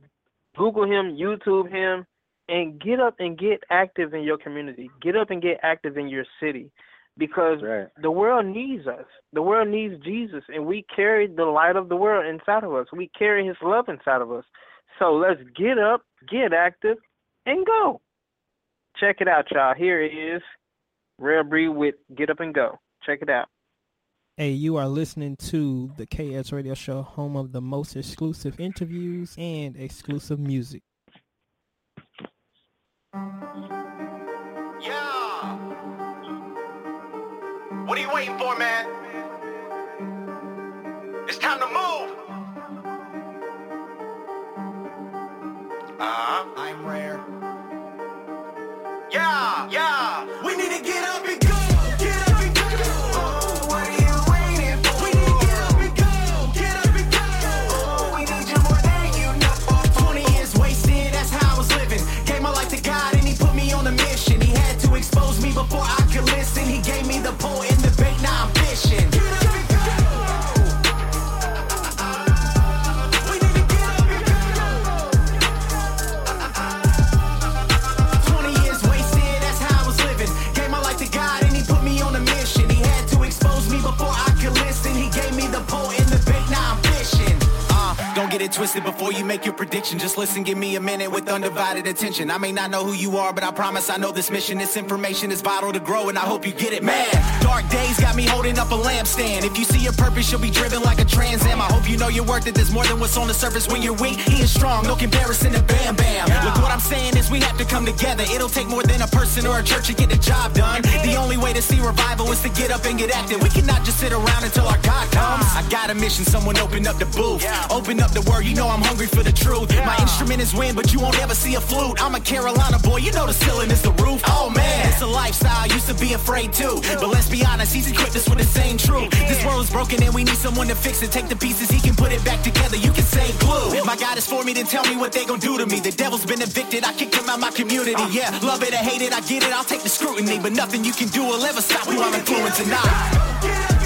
Google him, YouTube him, and get up and get active in your community. Get up and get active in your city, because the world needs us. The world needs Jesus, and we carry the light of the world inside of us. We carry His love inside of us. So let's get up, get active, and go. Check it out, y'all. Here it is. Rare Breed with Get Up and Go. Check it out. Hey, you are listening to the KS Radio Show, home of the most exclusive interviews and exclusive music. Yeah. What are you waiting for, man? It's time to move. Uh-huh. I'm rare. Yeah, yeah. We need to get up and go. Get up and go. Oh, what are you waiting for? We it twisted before you make your prediction. Just listen, give me a minute with undivided attention. I may not know who you are, but I promise I know this mission. This information is vital to grow, and I hope you get it, man. Dark days got me holding up a lampstand. If you see your purpose, you'll be driven like a Trans Am. I hope you know your worth, that there's more than what's on the surface. When you're weak, he is strong, no comparison to Bam Bam. Look, what I'm saying is we have to come together. It'll take more than a person or a church to get the job done. The only way to see revival is to get up and get active. We cannot just sit around until our God comes. I got a mission, someone open up the booth. Open up the word, you know I'm hungry for the truth. My instrument is wind, but you won't ever see a flute. I'm a Carolina boy, you know the ceiling is the roof. Oh man, it's a lifestyle, used to be afraid too. But let's be honest, he's equipped us with the same truth. This world is broken and we need someone to fix it. Take the pieces, he can put it back together. You can say glue. If My God is for me, then tell me what they gon' do to me. The devil's been evicted, I kicked him out my community. Yeah, love it or hate it, I get it, I'll take the scrutiny. But nothing you can do will ever stop who I'm influencing now.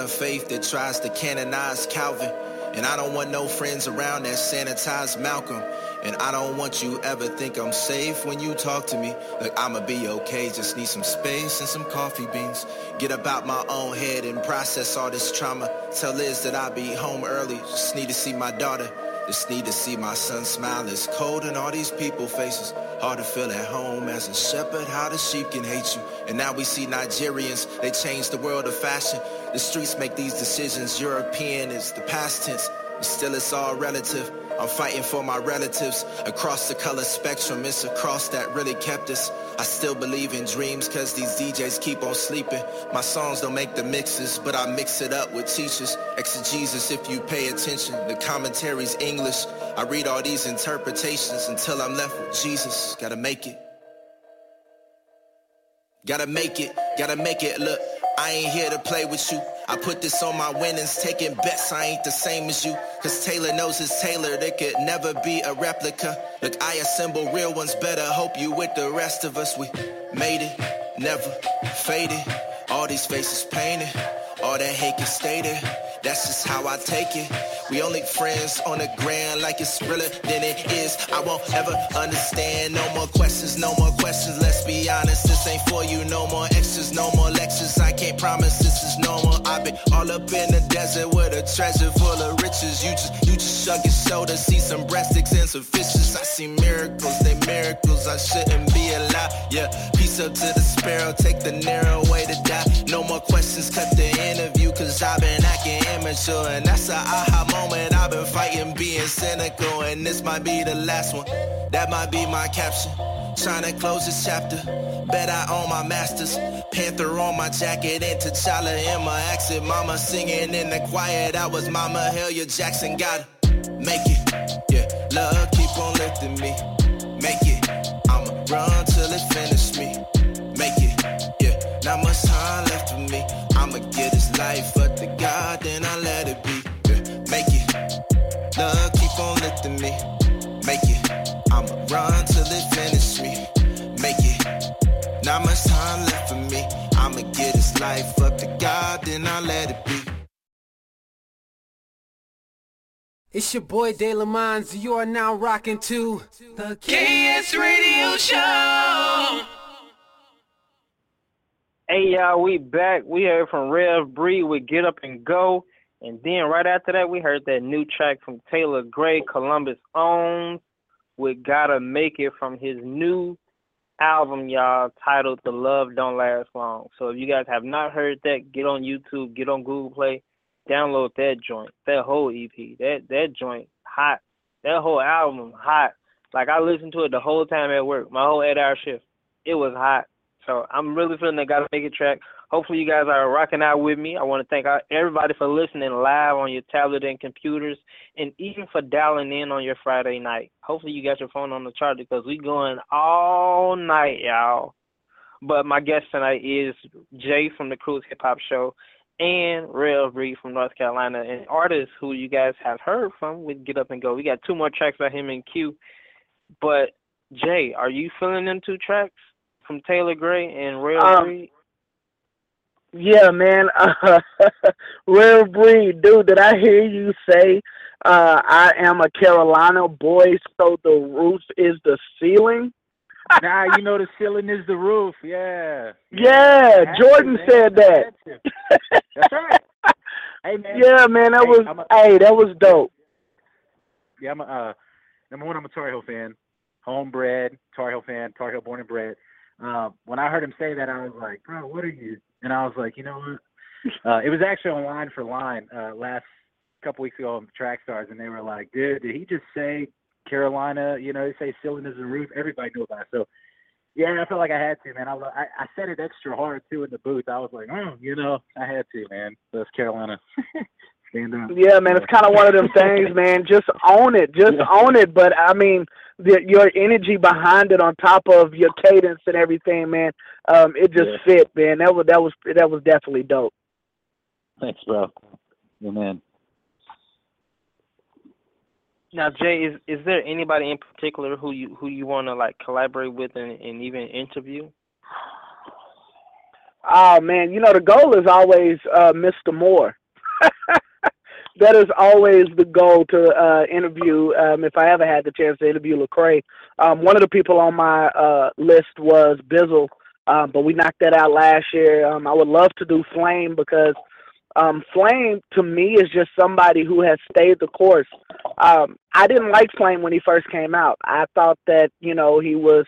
A faith that tries to canonize Calvin. And I don't want no friends around that sanitize Malcolm. And I don't want you ever think I'm safe when you talk to me. Like I'ma be okay, just need some space and some coffee beans. Get about my own head and process all this trauma. Tell Liz that I'll be home early, just need to see my daughter. Just need to see my son smile. It's cold in all these people faces. Hard to feel at home as a shepherd, how the sheep can hate you. And now we see Nigerians, they changed the world of fashion. The streets make these decisions. European is the past tense. But still it's all relative. I'm fighting for my relatives across the color spectrum. It's a cross that really kept us. I still believe in dreams cause these DJs keep on sleeping. My songs don't make the mixes, but I mix it up with teachers. Exegesis if you pay attention. The commentary's English. I read all these interpretations until I'm left with Jesus. Gotta make it. Gotta make it, gotta make it. Look, I ain't here to play with you. I put this on my winnings, taking bets. I ain't the same as you. Cause Taylor knows his Taylor, there could never be a replica. Look, I assemble real ones, better hope you with the rest of us. We made it, never faded. All these faces painted, all that hate can stay there. That's just how I take it. We only friends on the ground like it's realer than it is. I won't ever understand. No more questions, no more questions. Let's be honest, this ain't for you. No more extras, no more lectures. I can't promise this is normal. I've been all up in the desert with a treasure full of riches. You just, you just shrug your shoulders, see some breastics and some fishes. I see miracles, they miracles. I shouldn't be alive. Yeah, peace up to the sparrow, take the narrow way to die. No more questions, cut the interview, cause I've been acting immature. And that's a aha moment. I've been fighting being cynical, and this might be the last one. That might be my caption. Trying to close this chapter. Bet I own my masters. Panther on my jacket and T'Challa in my accent. Mama singing in the quiet. I was Mama Hellia Jackson. Gotta make it. Yeah, love keep on lifting me. Run till it finish me. Make it. Not much time left for me. I'ma get this life up to God, then I let it be. It's your boy De La Mines. You are now rocking to the KS Radio Show. Hey y'all, we back. We heard from Rare Breed with Get Up and Go. And then right after that, we heard that new track from Taylor Gray, Columbus Owns, with Gotta Make It from his new album, y'all, titled The Love Don't Last Long. So if you guys have not heard that, get on YouTube, get on Google Play, download that joint, that whole EP. That that joint hot. That whole album hot. Like I listened to it the whole time at work, my whole eight hour shift. It was hot. So I'm really feeling that Gotta Make It track. Hopefully you guys are rocking out with me. I want to thank everybody for listening live on your tablet and computers, and even for dialing in on your Friday night. Hopefully you got your phone on the charger because we going all night, y'all. But my guest tonight is Jay from the Cruise Hip Hop Show and Rare Breed from North Carolina, an artist who you guys have heard from with Get Up and Go. We got two more tracks by him in queue. But Jay, are you feeling them two tracks from Taylor Gray and Rev Um, Bree? Yeah, man. [laughs] Uh, Rare Breed, dude, did I hear you say uh, I am a Carolina boy, so the roof is the ceiling? nah, you know the ceiling is the roof. Yeah. Yeah, Jordan said that. Had. That's right. Hey man. [laughs] Yeah, man, that Hey, was a- hey, that was dope. Yeah, I'm a uh, number one. I'm a Tar Heel fan, homebred Tar Heel fan, Tar Heel born and bred. Uh, when I heard him say that, I was like, bro, what are you? And I was like, you know what? Uh, it was actually on line for line uh, last couple weeks ago on Track Stars, and they were like, dude, did he just say Carolina? You know, they say ceiling is the roof. Everybody knew about it. So, yeah, I felt like I had to, man. I, I I said it extra hard too in the booth. I was like, oh, you know, I had to, man. That's Carolina. [laughs] Stand up. Yeah, man, it's kind of one of them [laughs] things, man. Just own it, just own it. But I mean, the, your energy behind it, on top of your cadence and everything, man, um, it just Yeah. fit, man. That was that was that was definitely dope. Thanks, bro. Yeah, man. Now, Jay, is is there anybody in particular who you who you want to like collaborate with and, and even interview? Oh man, you know the goal is always uh, Mr. Moore. [laughs] that is always the goal to uh, interview. Um, if I ever had the chance to interview Lecrae, um, one of the people on my uh, list was Bizzle, um, but we knocked that out last year. Um, I would love to do Flame because um, Flame to me is just somebody who has stayed the course. Um, I didn't like Flame when he first came out. I thought that you know he was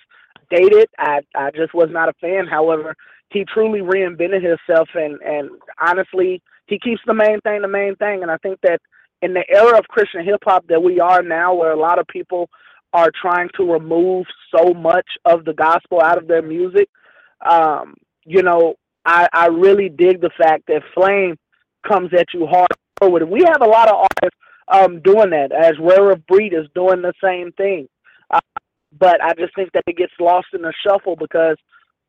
dated. I I just was not a fan. However, he truly reinvented himself, and and honestly, he keeps the main thing the main thing. And I think that in the era of Christian hip hop that we are now, where a lot of people are trying to remove so much of the gospel out of their music, um, you know, I, I really dig the fact that Flame comes at you hard forward. We have a lot of artists um, doing that, as Rare of Breed is doing the same thing. Uh, but I just think that it gets lost in the shuffle because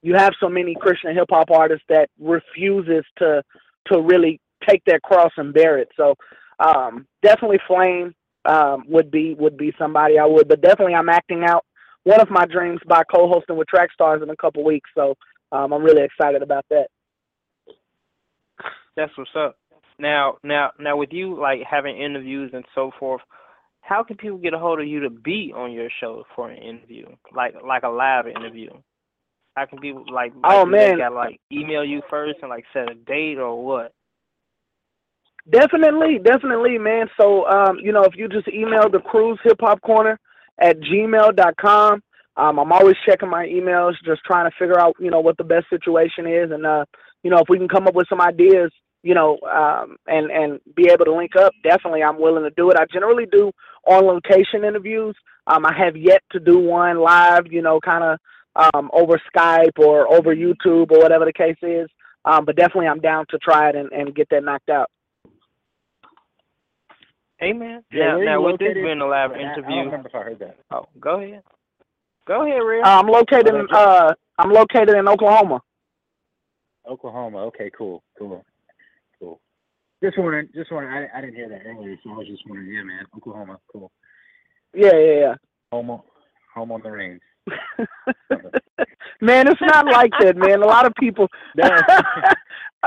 you have so many Christian hip hop artists that refuses to to really take their cross and bear it. So um, definitely Flame um, would be would be somebody I would, but definitely I'm acting out one of my dreams by co-hosting with Track Stars in a couple weeks. So um, I'm really excited about that. That's what's up. Now, now, now, with you like having interviews and so forth, how can people get a hold of you to be on your show for an interview, like like a live interview? How can people like? like Oh, man. got like email you first and like set a date or what? Definitely, definitely, man. So, um, you know, if you just email the cruise hip hop corner at gmail.com, um, I'm always checking my emails, just trying to figure out, you know, what the best situation is. And, uh, you know, if we can come up with some ideas, you know, um, and, and be able to link up, definitely I'm willing to do it. I generally do on location interviews. Um, I have yet to do one live, you know, kind of um, over Skype or over YouTube or whatever the case is. Um, but definitely I'm down to try it and, and get that knocked out. Hey man. Yeah, now, where now with this being a live I- I don't interview. remember if I heard that. Oh, go ahead. Go ahead, Real. Uh, I'm located in uh, I'm located in Oklahoma. Oklahoma. Okay, cool, cool, cool. Just wondering, just wondering. I, I didn't hear that earlier, so I was just wondering. Yeah, man, Oklahoma, cool. Yeah, yeah, yeah. Home, on- home on the range. [laughs] Man, it's not like that, man. A lot of people, [laughs]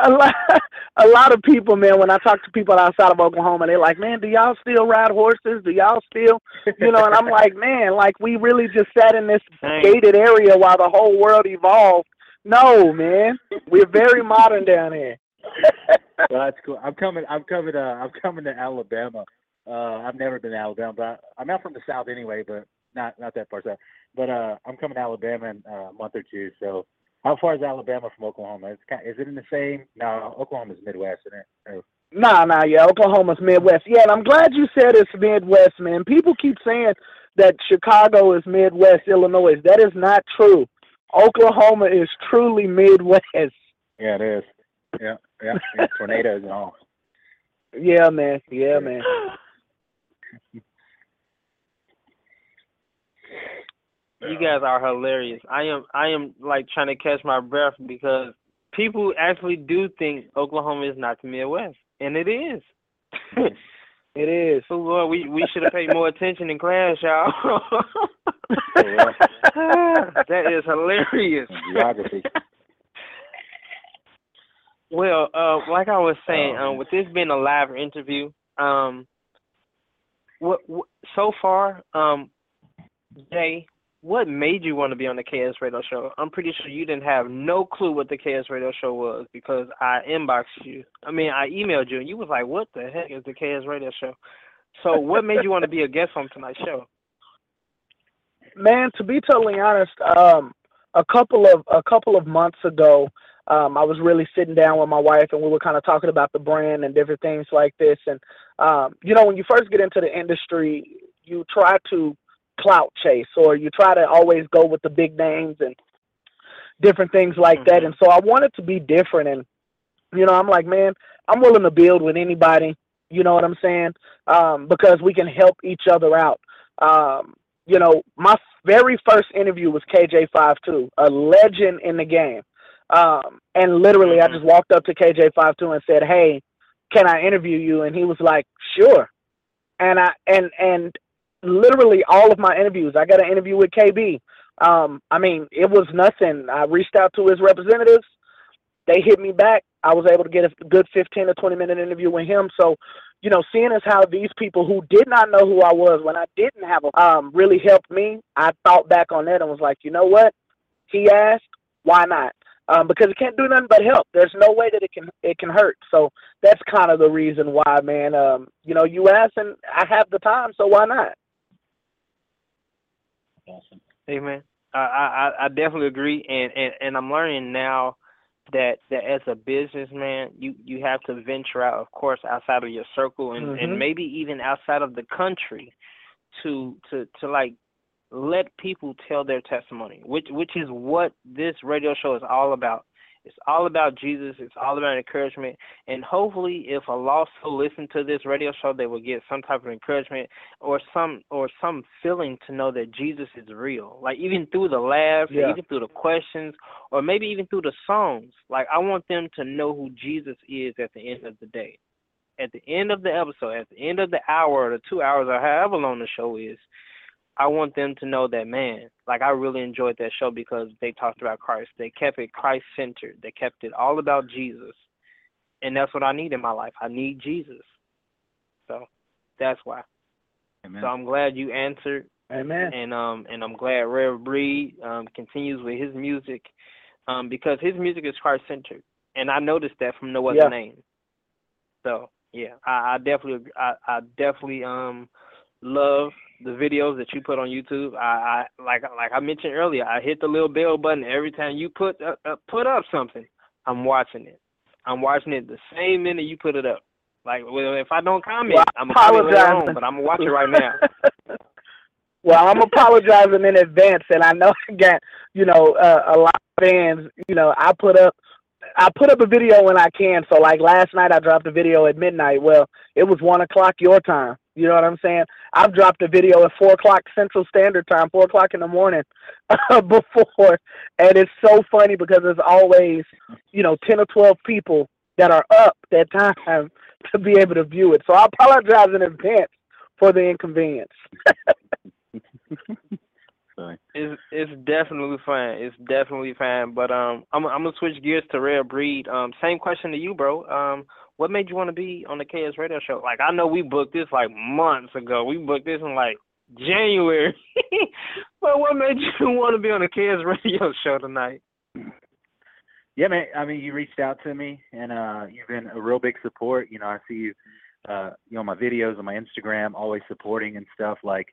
a lot, [laughs] a lot of people, man. When I talk to people outside of Oklahoma, they're like, "Man, do y'all still ride horses? Do y'all still, [laughs] you know?" And I'm like, "Man, like we really just sat in this Dang. gated area while the whole world evolved." No, man, we're very modern down here. [laughs] well, that's cool. I'm coming. I'm coming. Uh, I'm coming to Alabama. Uh, I've never been to Alabama, but I'm out from the south anyway, but not not that far south. But uh, I'm coming to Alabama in uh, a month or two. So, how far is Alabama from Oklahoma? It's kind. Is it in the same? No, Oklahoma's Midwest, isn't it? Nah, nah, yeah, Oklahoma's Midwest. Yeah, and I'm glad you said it's Midwest, man. People keep saying that Chicago is Midwest Illinois. That is not true. Oklahoma is truly Midwest. Yeah, it is. Yeah, yeah, yeah [laughs] tornadoes and all. Yeah, man. Yeah, man. [laughs] You guys are hilarious. I am I am like trying to catch my breath because people actually do think Oklahoma is not the Midwest, and it is. [laughs] it is. So Lord, we we should have paid more attention in class, y'all. [laughs] that is hilarious. Geography. Well, uh, like I was saying, um, with this being a live interview, um, what, what so far, um, Jay, what made you want to be on the KS Radio Show? I'm pretty sure you didn't have no clue what the KS Radio Show was because I inboxed you. I mean, I emailed you, and you was like, "What the heck is the KS Radio Show?" So, what made you want to be a guest on tonight's show? Man, to be totally honest, um, a couple of a couple of months ago, um, I was really sitting down with my wife, and we were kind of talking about the brand and different things like this. And um, you know, when you first get into the industry, you try to clout chase, or you try to always go with the big names and different things like that. And so I wanted to be different, and you know, I'm like, man, I'm willing to build with anybody. You know what I'm saying? Um, because we can help each other out. Um, you know, my very first interview was KJ52, a legend in the game. Um, and literally, I just walked up to KJ52 and said, "Hey, can I interview you?" And he was like, "Sure." And I and and literally all of my interviews, I got an interview with KB. Um, I mean, it was nothing. I reached out to his representatives. They hit me back. I was able to get a good 15 or 20 minute interview with him. So, you know, seeing as how these people who did not know who I was when I didn't have a um really helped me, I thought back on that and was like, you know what? He asked, why not? Um, because it can't do nothing but help. There's no way that it can it can hurt. So that's kind of the reason why, man. Um, you know, you ask and I have the time, so why not? Awesome. Amen. I, I I definitely agree, and, and and I'm learning now that that as a businessman, you you have to venture out, of course, outside of your circle, and Mhm. and maybe even outside of the country, to to to like let people tell their testimony, which which is what this radio show is all about. It's all about Jesus. It's all about encouragement. And hopefully, if a lost soul listen to this radio show, they will get some type of encouragement or some or some feeling to know that Jesus is real. Like even through the laughs, Yeah. even through the questions, or maybe even through the songs. Like I want them to know who Jesus is at the end of the day. At the end of the episode, at the end of the hour or the two hours or however long the show is, I want them to know that man, like I really enjoyed that show because they talked about Christ. They kept it Christ centered. They kept it all about Jesus. And that's what I need in my life. I need Jesus. So that's why. Amen. So I'm glad you answered Amen. and um and I'm glad Rare Breed um continues with his music um because his music is Christ centered. And I noticed that from No Other Yeah. Name. So yeah, I, I definitely I, I definitely um love the videos that you put on YouTube. I, I like like I mentioned earlier, I hit the little bell button every time you put uh, uh, put up something. I'm watching it. I'm watching it the same minute you put it up. Like well, if I don't comment, Well, I'm gonna comment later apologize. on, but I'm gonna watch it right now. [laughs] Well, I'm apologizing in advance, and I know I got you know uh, a lot of fans. You know, I put up I put up a video when I can. So like last night, I dropped a video at midnight. Well, it was one o'clock your time. You know what I'm saying? I've dropped a video at four o'clock Central Standard Time, four o'clock in the morning uh, [laughs] before, and it's so funny because there's always you know ten or twelve people that are up that time [laughs] to be able to view it. So I apologize in advance for the inconvenience. [laughs] It's it's definitely fine. It's definitely fine. But um, I'm I'm gonna switch gears to Rare Breed. Um, same question to you, bro. Um, what made you want to be on the KS Radio Show? Like I know we booked this like months ago. We booked this in like January. [laughs] but what made you [laughs] want to be on the KS Radio [laughs] Show tonight? Yeah, man. I mean, you reached out to me, and uh, you've been a real big support. You know, I see you, uh, you know, my videos on my Instagram, always supporting and stuff. Like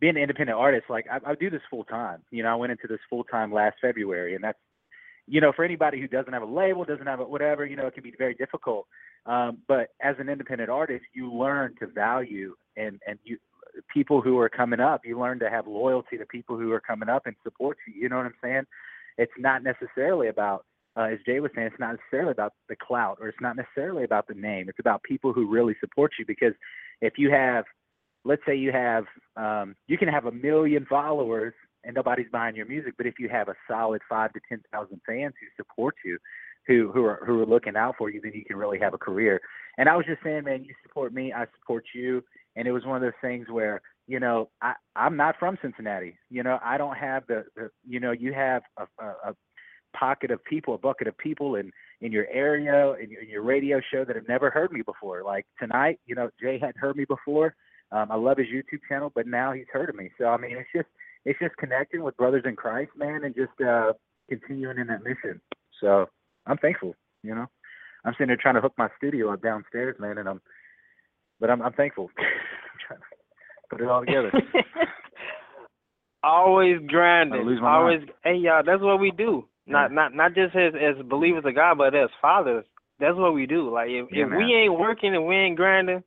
being an independent artist, like I, I do this full time. You know, I went into this full time last February, and that's, you know, for anybody who doesn't have a label, doesn't have a whatever, you know, it can be very difficult. Um, but as an independent artist, you learn to value and and you people who are coming up. You learn to have loyalty to people who are coming up and support you. You know what I'm saying? It's not necessarily about uh, as Jay was saying, it's not necessarily about the clout or it's not necessarily about the name. It's about people who really support you. Because if you have, let's say you have, um, you can have a million followers and nobody's buying your music, but if you have a solid five to ten thousand fans who support you, who who are who are looking out for you, then you can really have a career. And I was just saying, man, you support me, I support you, and it was one of those things where you know I I'm not from Cincinnati. You know I don't have the, the you know you have a, a, a pocket of people, a bucket of people in in your area, in your, in your radio show that have never heard me before. Like tonight, you know, Jay hadn't heard me before. Um, I love his YouTube channel, but now he's heard of me. So I mean, it's just it's just connecting with brothers in Christ, man, and just uh, continuing in that mission. So I'm thankful. You know, I'm sitting there trying to hook my studio up downstairs, man, and I'm, but I'm I'm thankful. [laughs] I'm trying to put it all together. [laughs] Always I grinding. lose my Always. mind. Hey, y'all. That's what we do. Not not not just as as believers of God, but as fathers. That's what we do. Like if Yeah, if man. we ain't working and we ain't grinding,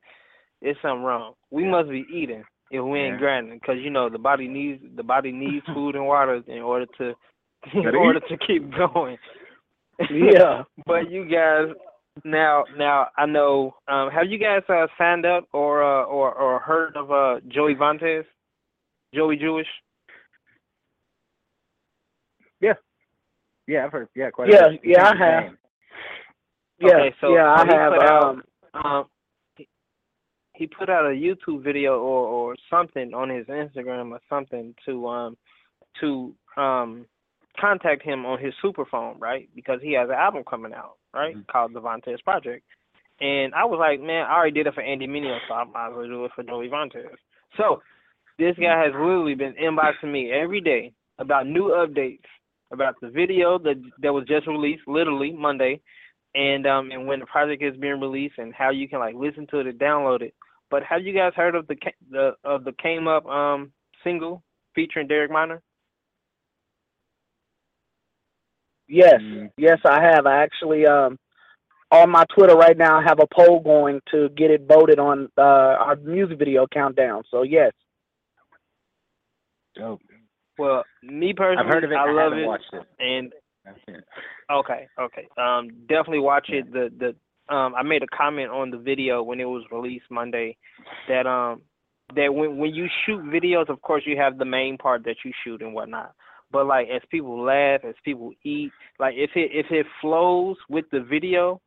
it's something wrong. We must be eating if we ain't Yeah. grinding, because you know the body needs the body needs [laughs] food and water in order to [laughs] in Gotta order eat. to keep going. Yeah. [laughs] but you guys now now I know. Um, have you guys uh, signed up or uh, or or heard of uh, Joey Vantes? Joey Jewish. Yeah, yeah, I've heard. Yeah, quite. Yeah, a bit. Yeah, I have. Yeah, Okay, so yeah, I have. Um, um, he- put out a YouTube video or or something on his Instagram or something to um to um contact him on his superphone, right? Because he has an album coming out, right, called the Vantes Project. And I was like, man, I already did it for Andy Mineo, so I might as well do it for Joey Vantes. So this guy has literally been inboxing me every day about new updates about the video that that was just released, literally Monday, and um and when the project is being released and how you can like listen to it and download it. But have you guys heard of the the of the came up um single featuring Derek Minor? Yes, yes, I have. I actually um on my Twitter right now I have a poll going to get it voted on uh, our music video countdown. So yes. Dope. Well, me personally, I've heard of it. I I love haven't it, watched it. and Okay, okay. Um, definitely watch it. The the um, I made a comment on the video when it was released Monday that um that when when you shoot videos, of course you have the main part that you shoot and whatnot. But like as people laugh, as people eat, like if it if it flows with the video,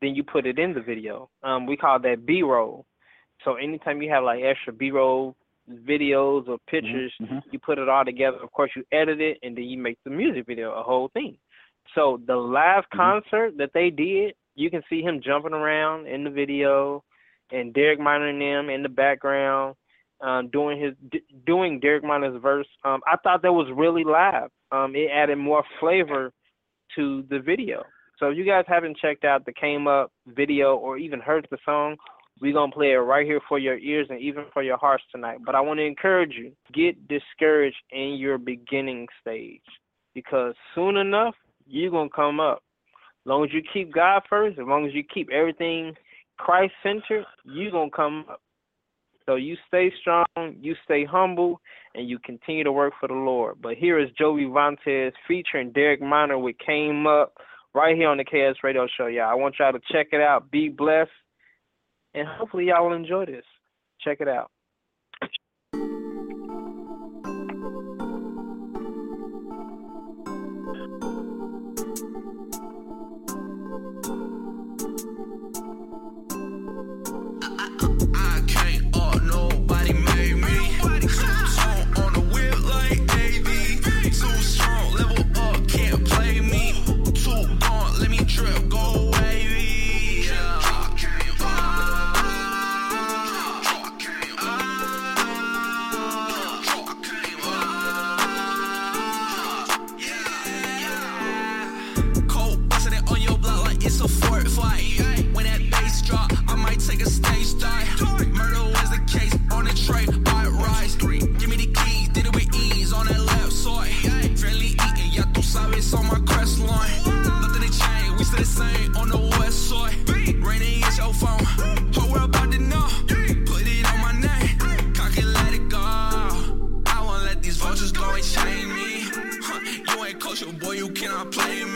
then you put it in the video. Um, we call that B roll. So anytime you have like extra B roll videos or pictures, you put it all together. Of course, you edit it and then you make the music video a whole thing. So the live concert that they did, you can see him jumping around in the video, and Derek Minor and them in the background, um, doing his d- doing Derek Minor's verse. Um, I thought that was really live. Um, it added more flavor to the video. So if you guys haven't checked out the Came Up video or even heard the song, we're gonna play it right here for your ears and even for your hearts tonight. But I want to encourage you, get discouraged in your beginning stage because soon enough you're gonna come up. As long as you keep God first, as long as you keep everything Christ centered, you're gonna come up. So you stay strong, you stay humble, and you continue to work for the Lord. But here is Joey Vantes featuring Derek Minor with Came Up right here on the KS Radio Show, y'all. I want y'all to check it out. Be blessed. And hopefully y'all will enjoy this. Check it out. Cannot play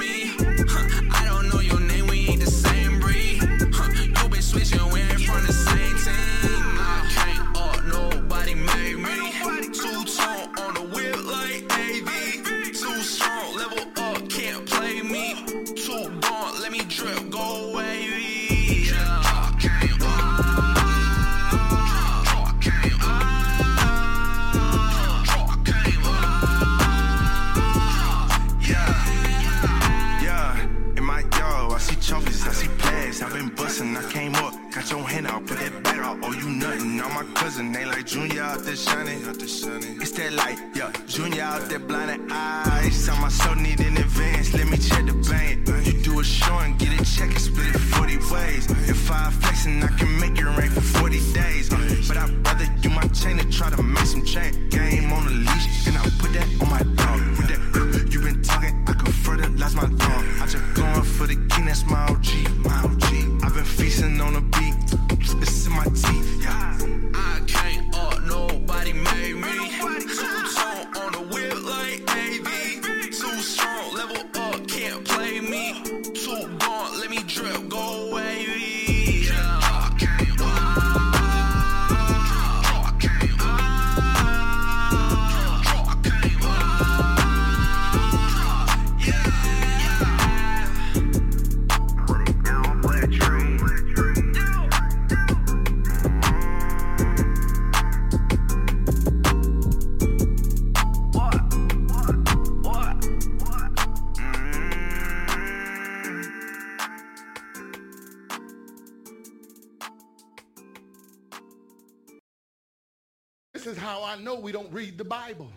know we don't read the Bible.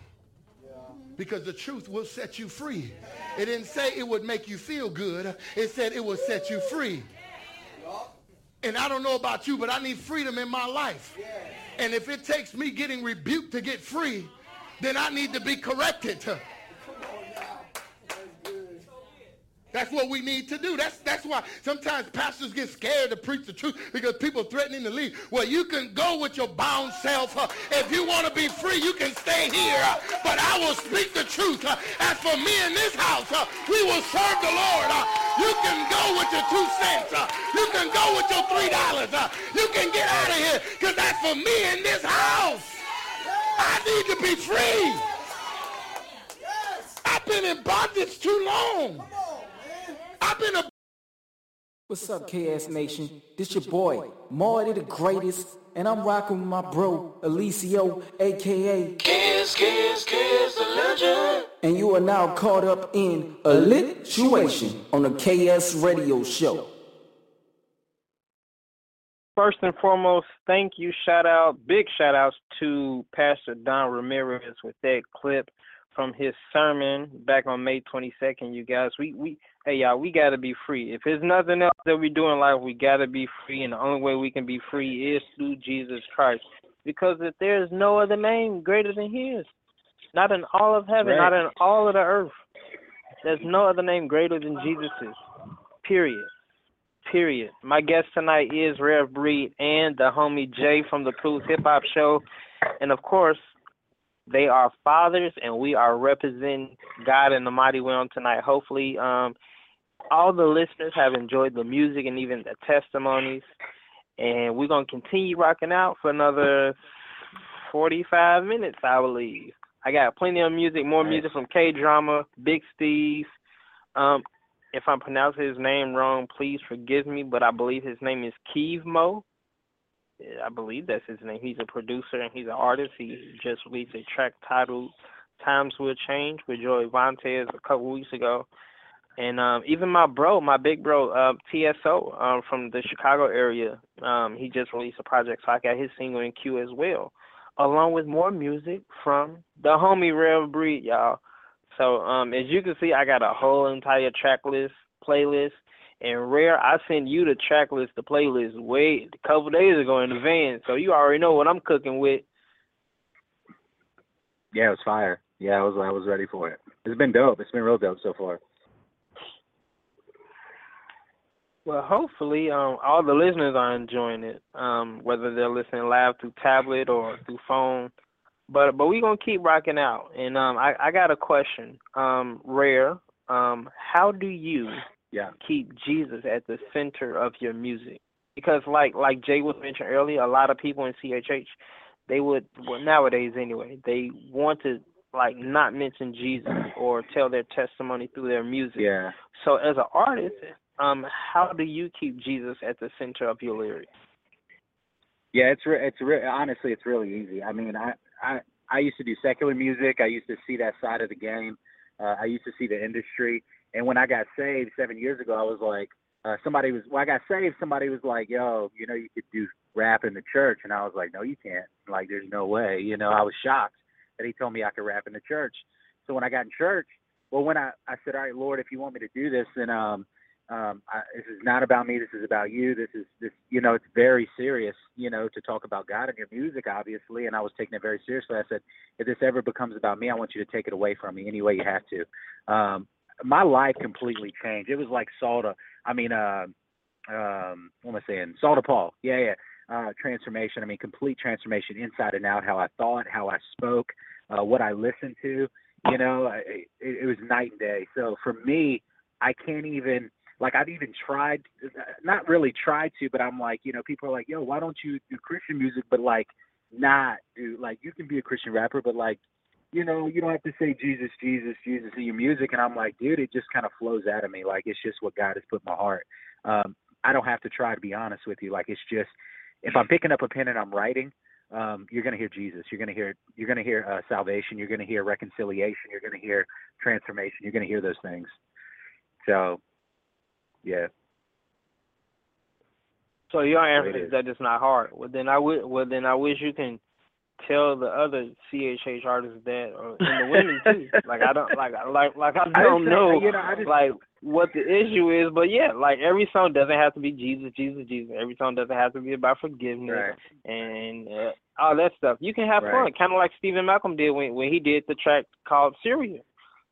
Because the truth will set you free. It didn't say it would make you feel good. It said it will set you free. And I don't know about you, but I need freedom in my life. And if it takes me getting rebuked to get free, then I need to be corrected. That's what we need to do. That's that's why sometimes pastors get scared to preach the truth because people threatening to leave. Well, you can go with your bound self. If you want to be free, you can stay here. But I will speak the truth. As for me in this house, we will serve the Lord. You can go with your two cents. You can go with your three dollars. You can get out of here because that's for me in this house. I need to be free. I've been in bondage too long. I've been a What's up, KS Nation? This your boy, Marty the Greatest, and I'm rocking with my bro, Elicio, aka Kiss, kiss, kiss the legend. And you are now caught up in a lit situation on the KS Radio Show. First and foremost, thank you, shout out, big shout outs to Pastor Don Ramirez with that clip from his sermon back on May 22nd. You guys, we we hey y'all, we gotta be free. If there's nothing else that we do in life, we gotta be free, and the only way we can be free is through Jesus Christ. Because if there is no other name greater than His, not in all of heaven, Right. not in all of the earth, there's no other name greater than Jesus's. Period. Period. My guest tonight is Rare Breed and the homie Jay from the Cruise Hip Hop Show, and of course, they are fathers, and we are representing God in the mighty on tonight. Hopefully, um, all the listeners have enjoyed the music and even the testimonies. And we're gonna continue rocking out for another forty-five minutes, I believe. I got plenty of music, more music from K Drama, Big Steve. Um, if I'm pronouncing his name wrong, please forgive me, but I believe his name is Keeve Mo. I believe that's his name. He's a producer and he's an artist. He just released a track titled "Times Will Change" with Joey Vantes a couple weeks ago, and um, even my bro, my big bro, uh, TSO um, from the Chicago area, um, he just released a project, so I got his single in queue as well, along with more music from the homie Rare Breed, y'all. So um, as you can see, I got a whole entire track list, playlist. And Rare, I sent you the track list, the playlist, way a couple days ago in the van, so you already know what I'm cooking with. Yeah, it was fire. Yeah, I was I was ready for it. It's been dope. It's been real dope so far. Well, hopefully, um, all the listeners are enjoying it, um, whether they're listening live through tablet or through phone. But but we gonna keep rocking out. And um, I I got a question, um, Rare. Um, how do you Yeah. keep Jesus at the center of your music? Because like like Jay was mentioned earlier, a lot of people in CHH, they would well nowadays anyway, they want to like not mention Jesus or tell their testimony through their music. Yeah. So as an artist, um, how do you keep Jesus at the center of your lyrics? Yeah, it's re- it's re- honestly it's really easy. I mean, I I I used to do secular music. I used to see that side of the game. Uh, I used to see the industry. And when I got saved seven years ago, I was like, uh, somebody was when I got saved, somebody was like, "Yo, you know, you could do rap in the church," and I was like, "No, you can't. Like, there's no way." You know, I was shocked that he told me I could rap in the church. So when I got in church, well, when I I said, "All right, Lord, if you want me to do this, then um, um, I, this is not about me. This is about you. This is this. You know, it's very serious. You know, to talk about God and your music, obviously. And I was taking it very seriously. I said, if this ever becomes about me, I want you to take it away from me any way you have to. Um, my life completely changed. It was like Saul to, I mean, uh, um, what am I saying? Saul to Paul. Yeah, yeah. Uh, transformation. I mean, complete transformation inside and out. How I thought, how I spoke, uh, what I listened to. You know, it, it was night and day. So for me, I can't even like I've even tried, not really tried to, but I'm like, you know, people are like, yo, why don't you do Christian music, but like not do like you can be a Christian rapper, but like you know, you don't have to say Jesus, Jesus, Jesus in your music. And I'm like, dude, it just kind of flows out of me. Like it's just what God has put in my heart. Um, I don't have to try to be honest with you. Like it's just if I'm picking up a pen and I'm writing, um, you're gonna hear Jesus. You're gonna hear you're gonna hear uh, salvation. You're gonna hear reconciliation. You're gonna hear transformation. You're gonna hear those things. So, yeah. So your That's the way answer is. that it's not hard. Well then I would well then I wish you can tell the other CHH artists that, or and the women too. [laughs] like I don't like like like I don't just- know you know, I just- like what the issue is, but yeah, like every song doesn't have to be Jesus, Jesus, Jesus. Every song doesn't have to be about forgiveness and uh, all that stuff. You can have fun, kind of like Steven Malcolm did when when he did the track called Syria.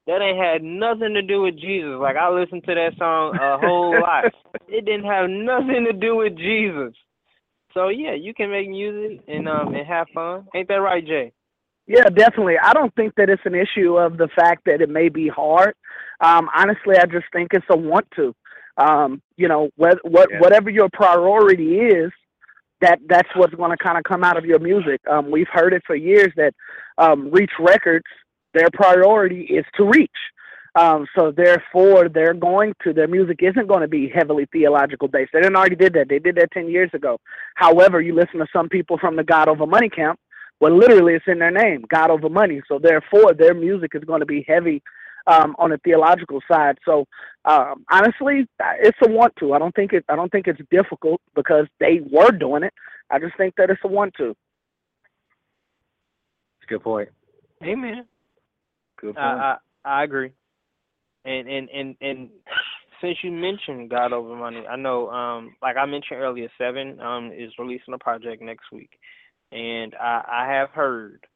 That ain't had nothing to do with Jesus. Like I listened to that song a whole lot. [laughs] It didn't have nothing to do with Jesus. So yeah, you can make music and um and have fun. Ain't that right, Jay? Yeah, definitely. I don't think that it's an issue of the fact that it may be hard. Um, honestly, I just think it's a want to. Um, you know, what what Yeah. whatever your priority is, that that's what's going to kind of come out of your music. Um, we've heard it for years that um, Reach Records, their priority is to reach. Um, so therefore, they're going to their music isn't going to be heavily theological based. They didn't already did that. They did that ten years ago. However, you listen to some people from the God Over Money camp. Well, literally, it's in their name, God Over Money. So therefore, their music is going to be heavy um, on the theological side. So um, honestly, it's a want to. I don't think it. I don't think it's difficult because they were doing it. I just think that it's a want to. It's a good point. Amen. Good point. I, I I agree. And and and and since you mentioned God over money, I know um like I mentioned earlier, Sevin um is releasing a project next week, and I I have heard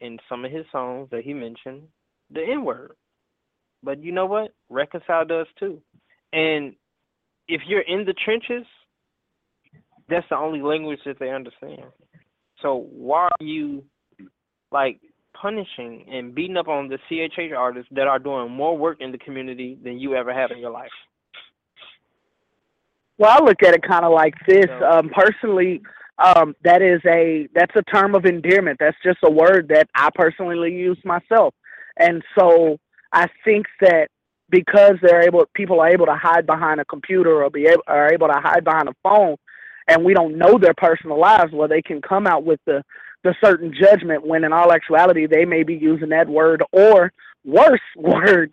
in some of his songs that he mentioned the N word. But you know what? Reconcile does too. And if you're in the trenches, that's the only language that they understand. So why are you like punishing and beating up on the CHH artists that are doing more work in the community than you ever have in your life? Well, I look at it kind of like this. Um, personally, um, that is a that's a term of endearment. That's just a word that I personally use myself, and so I think that because they're able, people are able to hide behind a computer or be able, are able to hide behind a phone, and we don't know their personal lives, well, they can come out with the the certain judgment when in all actuality they may be using that word or worse [laughs] words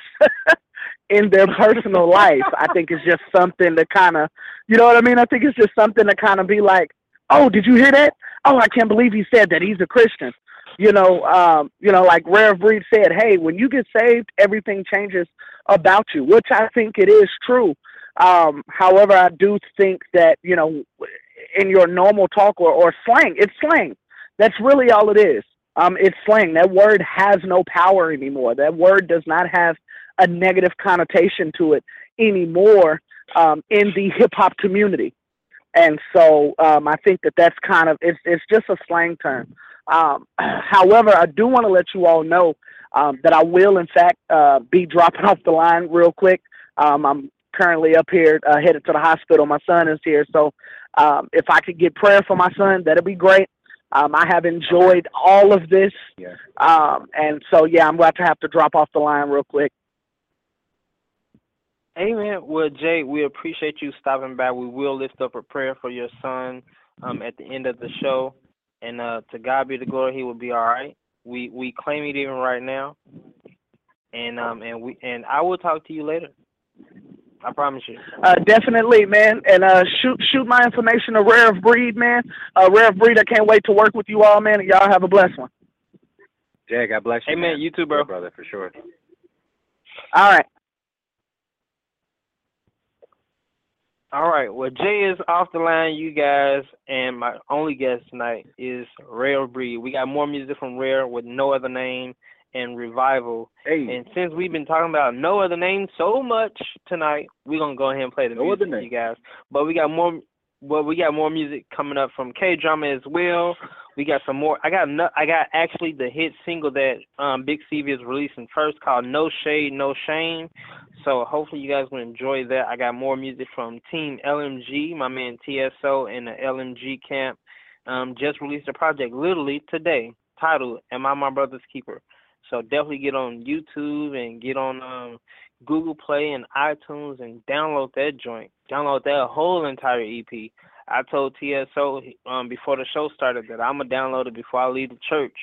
in their personal life. I think it's just something to kind of, you know what I mean? I think it's just something to kind of be like, oh, did you hear that? Oh, I can't believe he said that. He's a Christian. You know, um, you know, like Rare Breed said, hey, when you get saved, everything changes about you, which I think it is true. Um, however, I do think that, you know, in your normal talk or, or slang, it's slang. That's really all it is. Um, it's slang. That word has no power anymore. That word does not have a negative connotation to it anymore um, in the hip hop community. And so um, I think that that's kind of it's it's just a slang term. Um, [clears throat] however, I do want to let you all know um, that I will, in fact, uh, be dropping [laughs] off the line real quick. Um, I'm currently up here uh, headed to the hospital. My son is here, so um, if I could get prayer for my son, that'd be great. Um, I have enjoyed all of this, um, and so yeah, I'm about to have to drop off the line real quick. Amen. Well, Jay, we appreciate you stopping by. We will lift up a prayer for your son um, at the end of the show, and uh, to God be the glory. He will be all right. We we claim it even right now, and um and we and I will talk to you later. I promise you. Uh, definitely, man. And uh, shoot, shoot my information to Rare of Breed, man. Uh, Rare of Breed. I can't wait to work with you all, man. And y'all have a blessed one. Jay, God bless you. Amen. man. You too, bro. Yeah, brother, for sure. All right. All right. Well, Jay is off the line, you guys, and my only guest tonight is Rare Breed. We got more music from Rare with no other name and Revival. And since we've been talking about no other name so much tonight, we're gonna go ahead and play the No music other name. you guys. But we got more. Well, we got more music coming up from K Drama as well. We got some more. I got no, I got actually the hit single that um, Big CV is releasing first called No Shade, No Shame. So hopefully you guys will enjoy that. I got more music from Team LMG, my man TSO and the LMG camp. Um, just released a project literally today titled Am I My Brother's Keeper? So definitely get on YouTube and get on um, Google Play and iTunes and download that joint. Download that whole entire EP. I told TSO um, before the show started that I'm gonna download it before I leave the church.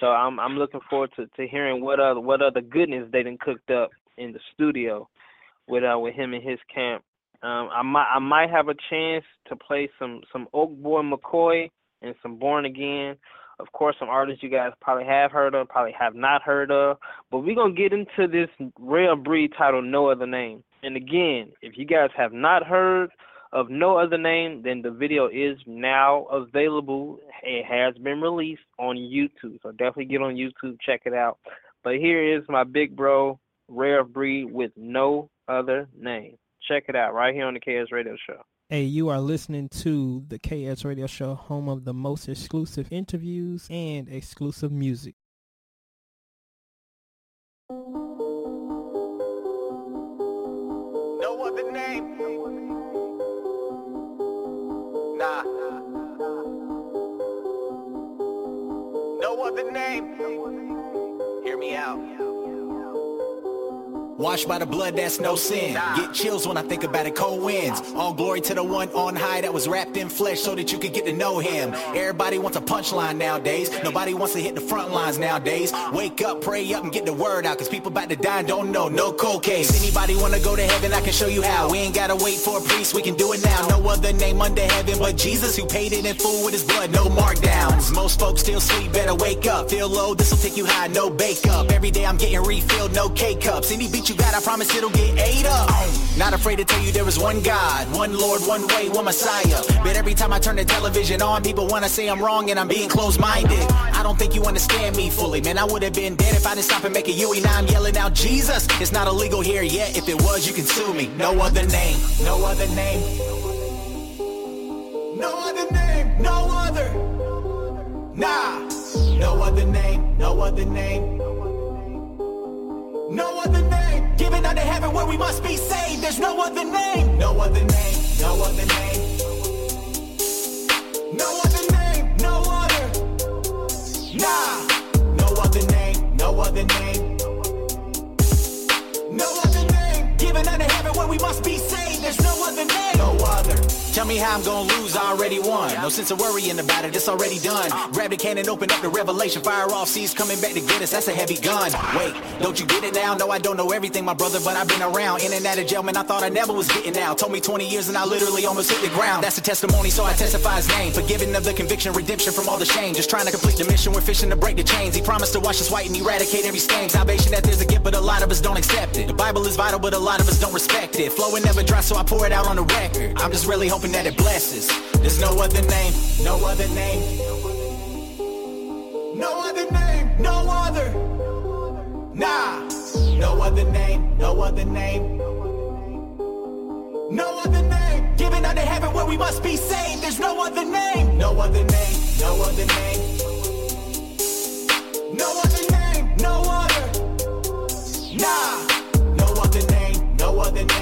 So I'm I'm looking forward to, to hearing what other what other goodness they done cooked up in the studio with uh with him and his camp. Um, I might I might have a chance to play some some Oak Boy McCoy and some Born Again Of course, some artists you guys probably have heard of, probably have not heard of. But we're going to get into this rare breed titled No Other Name. And again, if you guys have not heard of No Other Name, then the video is now available. It has been released on YouTube. So definitely get on YouTube, check it out. But here is my big bro, Rare Breed, with No Other Name. Check it out right here on the KS Radio Show. Hey, you are listening to the KS Radio Show, home of the most exclusive interviews and exclusive music. No other name. Nah. No other name. Hear me out. Washed by the blood, that's no sin. Get chills when I think about it, cold winds. All glory to the one on high that was wrapped in flesh so that you could get to know him. Everybody wants a punchline nowadays. Nobody wants to hit the front lines nowadays. Wake up, pray up, and get the word out, cause people about to die and don't know. No cold case. Anybody wanna go to heaven, I can show you how. We ain't gotta wait for a priest, we can do it now. No other name under heaven but Jesus who paid it in full with his blood, no markdowns. Most folks still sleep, better wake up. Feel low, this'll take you high, no bake up. Every day I'm getting refilled, no K cups. Any beat you got, I promise it'll get ate up. Not afraid to tell you there is one God, one Lord, one way, one Messiah. But every time I turn the television on, people wanna say I'm wrong and I'm being closed-minded. I don't think you understand me fully, man. I would have been dead if I didn't stop and make a Yui. Now I'm yelling out Jesus. It's not illegal here yet. If it was, you can sue me. No other name, no other name. No other name, no other. Nah, no other name, no other name. No other name, given under heaven where we must be saved. There's no other name, no other name, no other name. No other name, no other. Nah, no other name, no other name. No other name, given under heaven where we must be saved. There's no other name, no other. Tell me how I'm gonna lose, I already won. No sense of worrying about it, it's already done. Grab the cannon, open up the revelation, fire off seas coming back to get us, that's a heavy gun. Wait, don't you get it now? No, I don't know everything, my brother, but I've been around. In and out of jail, man, I thought I never was getting out. Told me 20 years and I literally almost hit the ground. That's a testimony, so I testify his name. Forgiven of the conviction, redemption from all the shame. Just trying to complete the mission, we're fishing to break the chains. He promised to wash us white and eradicate every stain. Salvation that there's a gift, but a lot of us don't accept it. The Bible is vital, but a lot of us don't respect it. Flowing never dry, so I pour it out on the record. I'm just really hoping that it blesses. There's no other name, no other name. No other name, no other. Nah, no other name, no other name. No other name, given under heaven where we must be saved. There's no other name, no other name, no other name. No other name, no other. Nah, no other name, no other name.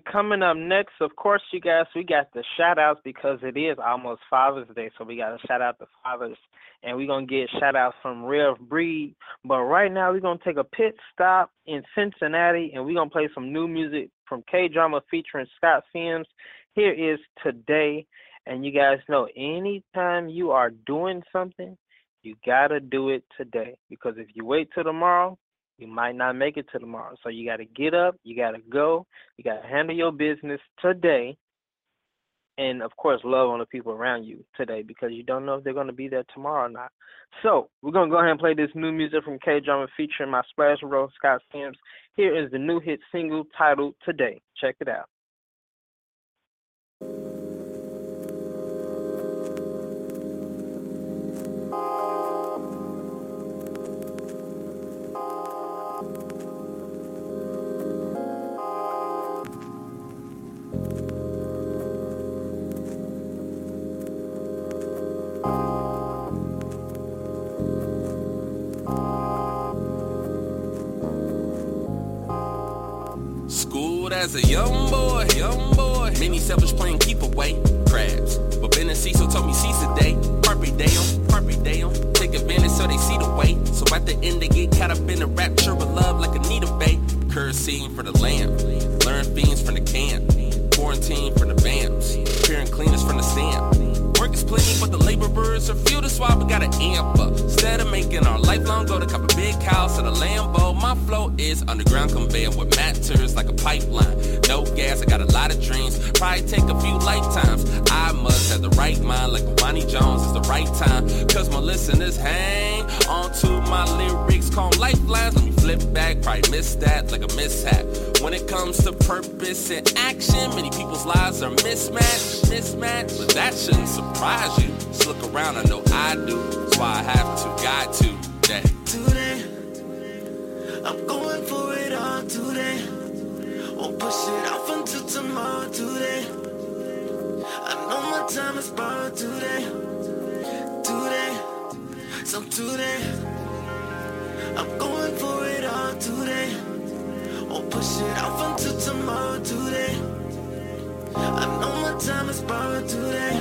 Coming up next, of course, you guys, we got the shout outs because it is almost Father's Day. So we got to shout out the fathers. And we're going to get shout outs from Rare Breed. But right now, we're going to take a pit stop in Cincinnati and we're going to play some new music from K Drama featuring Scott Sims. Here is Today. And you guys know anytime you are doing something, you got to do it today. Because if you wait till tomorrow, you might not make it to tomorrow. So you got to get up, you got to go, you got to handle your business today. And of course, love on the people around you today because you don't know if they're going to be there tomorrow or not. So we're going to go ahead and play this new music from K Drama featuring my splash role, Scott Sims. Here is the new hit single titled Today. Check it out. As a young boy, young boy. Many selfish playing keep away, crabs. But Ben and Cecil told me seize the day, every day. Take advantage so they see the way. So at the end they get caught up in the rapture of love like Anita Bay. Kerosene for the lamp. Learn fiends from the camp. Quarantine from the vamps. Peering cleaners from the stamp. Is plenty, but the laborers are few. That's why we gotta amp up. Instead of making our lifelong go to cop a big house and a Lambo, my flow is underground conveyor what matters like a pipeline. No gas, I got a lot of dreams. Probably take a few lifetimes. I must have the right mind, like Bonnie Jones is the right time. Cause my listeners hang onto my lyrics, call lifelines. Let me flip back, probably miss that like a mishap. When it comes to purpose and action, many people's lives are mismatched, mismatched. But that shouldn't surprise you. Just look around, I know I do. That's why I have to guide to that. Today, I'm going for it all today. Won't push it off until tomorrow today. I know my time is borrowed today. Today, so today, I'm going for it all today. Won't push it off until tomorrow today. I know my time is borrowed today.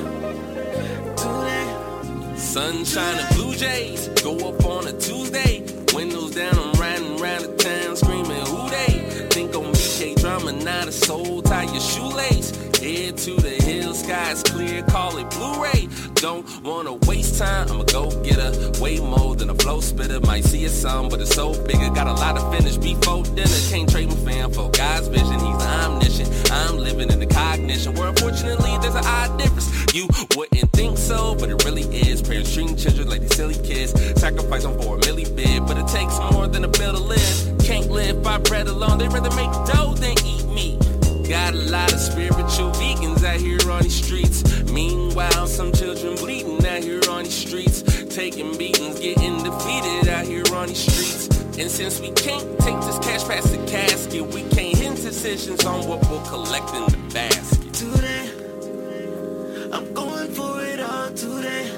Today. Sunshine and Blue Jays go up on a Tuesday. Windows down, I'm riding around the town screaming, Who they? Think on BK drama, not a soul, tie your shoelace. Head to the hill, sky's clear, call it Blu-ray. Don't wanna waste time, I'ma go get a way more than a flow spitter. Might see a some, but it's so bigger. Got a lot to finish before dinner. Can't trade my fan for God's vision. He's omniscient. I'm living in the cognition where unfortunately there's an odd difference. You wouldn't think so, but it really is. Parents treating children like these silly kids. Sacrifice them for a milli bid, but it takes more than a bill to live. Can't live by bread alone. They rather make dough than eat meat. Got a lot of spiritual vegans out here on these streets. Meanwhile, some children bleeding out here on these streets. Taking beatings, getting defeated out here on these streets. And since we can't take this cash past the casket, we can't hint decisions on what we'll collect in the basket. Today, I'm going for it all today.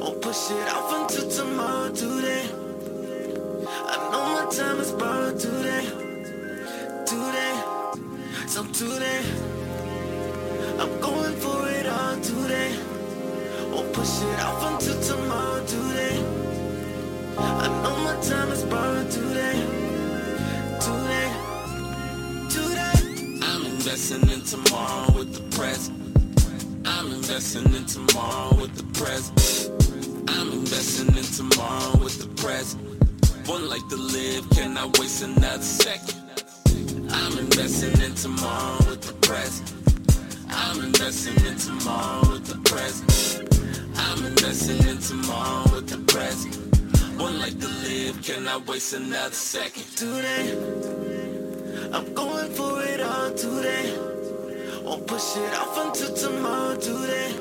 Won't push it off until tomorrow today. I know my time is borrowed today. Today, so today, I'm going for it all today. Won't push it off until tomorrow today. I know my time is borrowed today. Today, today. I'm investing in tomorrow with the present. I'm investing in tomorrow with the present. I'm investing in tomorrow with the present. One life to live, can I waste another second. Investing in tomorrow with the present. I'm investing in tomorrow with the present. I'm investing in tomorrow with the present. One life to live, cannot waste another second. Today, I'm going for it all today. Won't push it off until tomorrow today.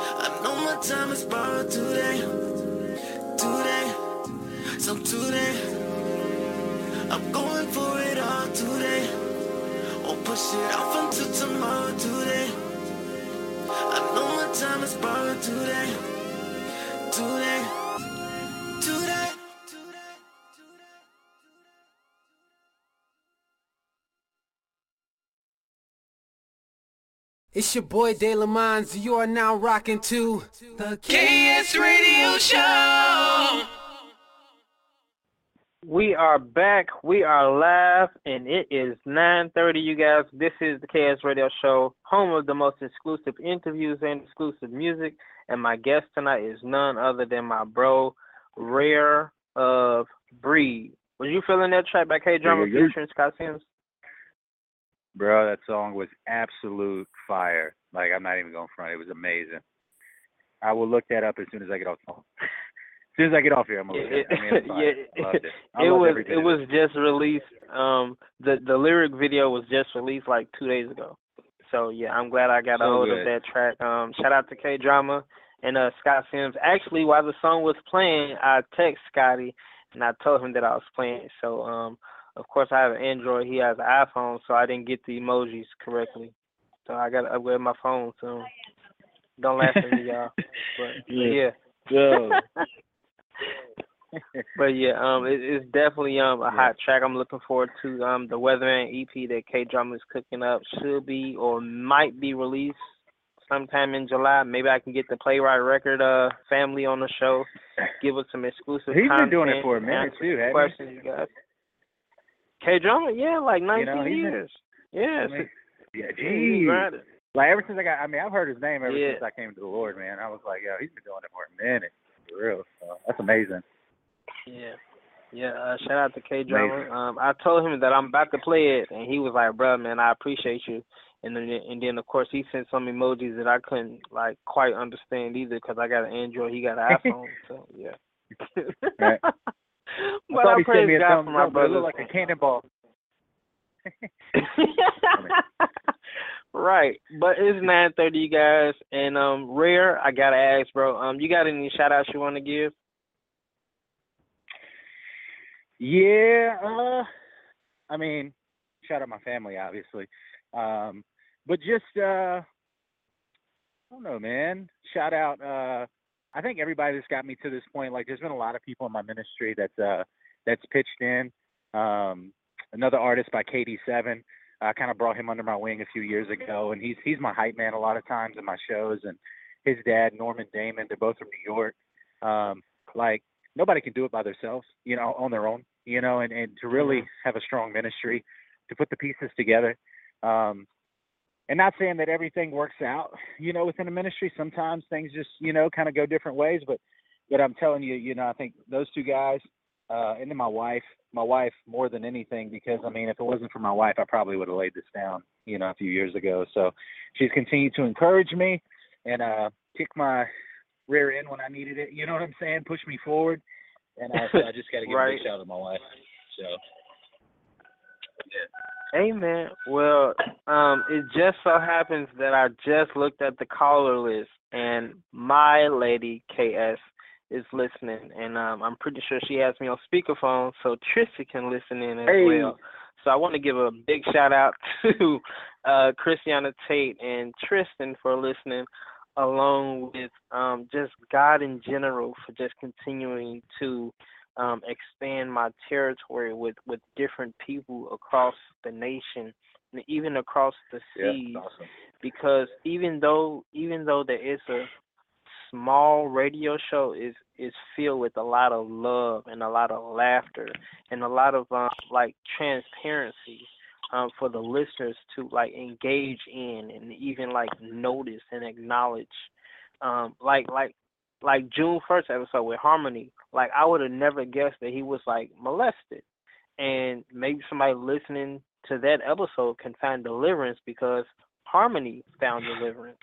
I know my time is borrowed today. Today, so today, I'm going for it today. Won't push it off until tomorrow today. I know my time is borrowed today. Today. It's your boy De La Mines. You are now rocking to the KS Radio Show. We are back. We are live, and it is 9:30. You guys, this is the KS Radio Show, home of the most exclusive interviews and exclusive music. And my guest tonight is none other than my bro, Rare of Breed. Was you feeling that track by K Drama Yeah, featuring Scott Sims? Bro, that song was absolute fire. Like I'm not even going front. It was amazing. I will look that up as soon as I get off the phone. [laughs] as soon as I get off here, I'm gonna look It, it. I mean, it's yeah, [laughs] it. It was it was just released. Um, the the lyric video was just released like two days ago. So yeah, I'm glad I got a So hold of that track. Um, shout out to K Drama and uh Scott Sims. Actually, while the song was playing, I text Scotty and I told him that I was playing. So um, of course I have an Android. He has an iPhone, so I didn't get the emojis correctly. So I got to upgrade my phone soon. Don't laugh at me, y'all. But, but [laughs] Yeah. yeah. [laughs] [laughs] But yeah, um, it, it's definitely um a hot track. I'm looking forward to um the Weatherman EP that K Drama is cooking up. Should be or might be released sometime in July. Maybe I can get the Playwright Record uh family on the show, give us some exclusive He's been doing it for a minute too, questions you guys. K drama, yeah, like You nineteen know, been- years. Yeah, I mean, yeah, he's geez. Like ever since I got, I mean, I've heard his name ever Yeah. since I came to the Lord, man. I was like, yo, he's been doing it for a minute, for real. So that's amazing. Yeah. Yeah, uh, shout out to K. Amazing. Um, I told him that I'm about to play it, and he was like, "Bro, man, I appreciate you." And then, and then of course, he sent some emojis that I couldn't like quite understand either because I got an Android, he got an [laughs] iPhone. so yeah. Right. [laughs] I but thought I he sent praise me God for my but it looked like a cannonball. [laughs] right, but it's nine thirty, you guys, and um, rare. I gotta ask, bro. Um, you got any shout outs you want to give? Yeah, uh, I mean, shout out my family, obviously. Um, but just, uh, I don't know, man. Shout out, uh, I think everybody that's got me to this point, like, there's been a lot of people in my ministry that's, uh, that's pitched in. Um, another artist by KD7, I kind of brought him under my wing a few years ago, and he's, he's my hype man a lot of times in my shows. And his dad, Norman Damon, they're both from New York. Um, like, nobody can do it by themselves, you know, on their own, you know, and, and to really have a strong ministry, to put the pieces together. Um, and not saying that everything works out, you know, within a ministry. Sometimes things just, you know, kind of go different ways. But, but I'm telling you, you know, I think those two guys, uh, and then my wife, my wife more than anything, because I mean, if it wasn't for my wife, I probably would have laid this down, you know, a few years ago. So she's continued to encourage me and uh, kick my rear end when I needed it. You know what I'm saying? Push me forward. And I, so I just got to give a [laughs] Right. big shout out to my wife. So. Amen. Well, um, it just so happens that I just looked at the caller list, and my lady KS is listening, and um, I'm pretty sure she has me on speakerphone, so Trisha can listen in as Hey. well. So I want to give a big shout out [laughs] to uh, Christiana Tate and Tristan for listening, along with um, just God in general for just continuing to um, expand my territory with, with different people across the nation and even across the Yeah, seas. awesome. Because even though even though there is a small radio show is is filled with a lot of love and a lot of laughter and a lot of um, like transparency um, for the listeners to like engage in and even like notice and acknowledge um, like like like June first episode with Harmony, like I would have never guessed that he was like molested. And maybe somebody listening to that episode can find deliverance because Harmony found deliverance.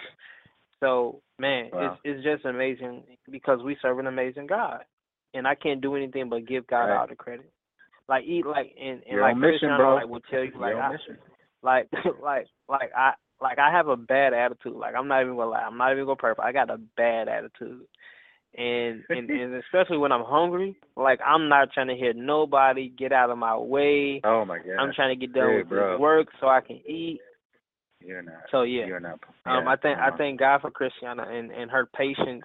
So man, Wow. it's it's just amazing because we serve an amazing God. And I can't do anything but give God Right. all the credit. Like eat like and, and like on mission, Christian bro. like will tell you like I, mission. like [laughs] like like I like I have a bad attitude. Like I'm not even gonna lie. I'm not even gonna purpose. I got a bad attitude. And, and [laughs] and especially when I'm hungry, like I'm not trying to hear nobody get out of my way. Oh my god. I'm trying to get done with work so I can eat. You're not. So yeah. You're not. Um, I thank I uh, thank God for Christiana and, and her patience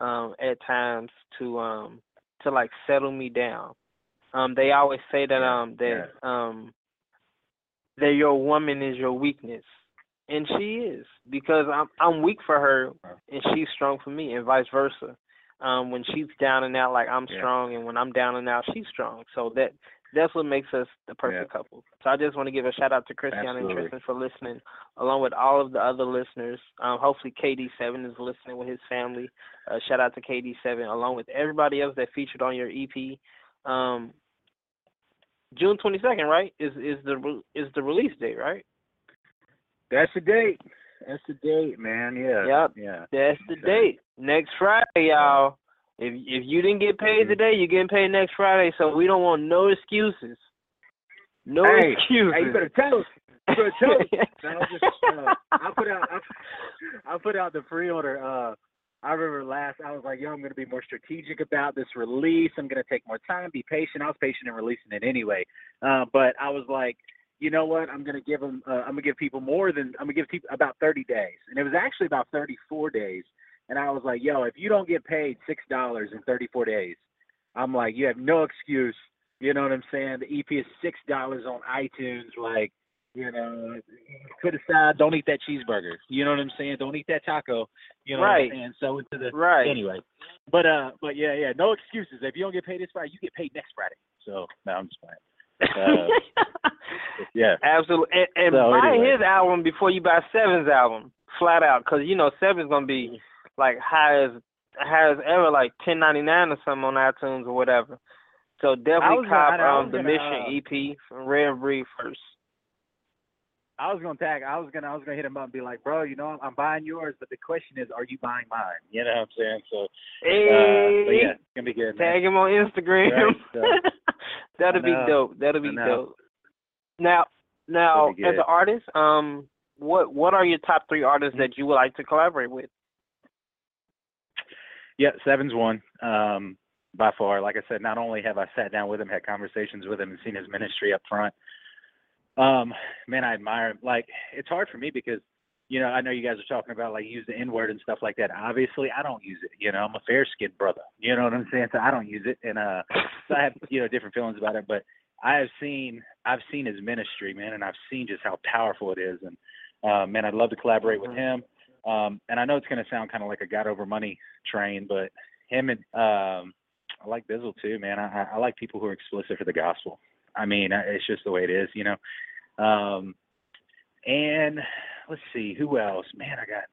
um, at times to um to like settle me down. Um, they always say that um that um that your woman is your weakness, and she is because I'm I'm weak for her and she's strong for me, and vice versa. Um, when she's down and out, like I'm Yeah. strong, and when I'm down and out, she's strong. So that that's what makes us the perfect couple. So I just want to give a shout out to Christiana and Tristan for listening, along with all of the other listeners. Um, hopefully KD7 is listening with his family. Uh, shout out to KD7, along with everybody else that featured on your EP. Um, June 22nd, right? Is is the is the release date, right? That's the date. That's the date, man. Yeah. Yep. Yeah. That's the date. Next Friday, y'all. If if you didn't get paid Mm-hmm. today, you're getting paid next Friday. So we don't want no excuses. No hey, excuses. Hey, you better tell us. You better tell us. [laughs] I'll just, uh, I put out. I, I put out the pre-order. Uh, I remember last. I was like, "Yo, I'm going to be more strategic about this release. I'm going to take more time, be patient." I was patient in releasing it anyway, uh, but I was like, you know what? I'm to give them. Uh, I'm going to give people more than. I'm going to give people about 30 days, and it was actually about 34 days. And I was like, "Yo, if you don't get paid six dollars in 34 days, I'm like, you have no excuse." You know what I'm saying? The EP is six dollars on iTunes. Like, You know, put aside. Don't eat that cheeseburger. You know what I'm saying? Don't eat that taco. You know Right. what I'm saying? So into the Right. Anyway, but uh, but yeah, yeah. No excuses. If you don't get paid this Friday, you get paid next Friday. So no, I'm just playing. [laughs] Uh, yeah. Absolutely. And, and So, buy anyway. his album before you buy Sevin's album, flat out, because you know Sevin's gonna be like high as high as ever, like ten ninety nine or something on iTunes or whatever. So definitely cop um the gonna, Mission uh, EP from Rare of Breed first. I was gonna tag. I was gonna. I was gonna hit him up and be like, bro, you know, I'm, I'm buying yours, but the question is, are you buying mine? You know what I'm saying? So, uh, but yeah, it's gonna be good. man. tag him on Instagram. Right, so- That'll be dope. That'll be dope. Now, now, as an artist, um, what what are your top three artists that you would like to collaborate with? Yeah, Sevin's one. Um, by far. Like I said, not only have I sat down with him, had conversations with him, and seen his ministry up front. Um, man, I admire him. Like, it's hard for me because, you know, I know you guys are talking about like use the N word and stuff like that. Obviously, I don't use it. You know, I'm a fair skinned brother. You know what I'm saying? So I don't use it, and uh, so I have you know different feelings about it. But I have seen I've seen his ministry, man, and I've seen just how powerful it is. And uh, man, I'd love to collaborate with him. Um, and I know it's going to sound kind of like a God over money train, but him and um, I like Bizzle too, man. I, I- I like people who are explicit for the gospel. I mean, it's just the way it is, you know. Um, and let's see who else. Man, I got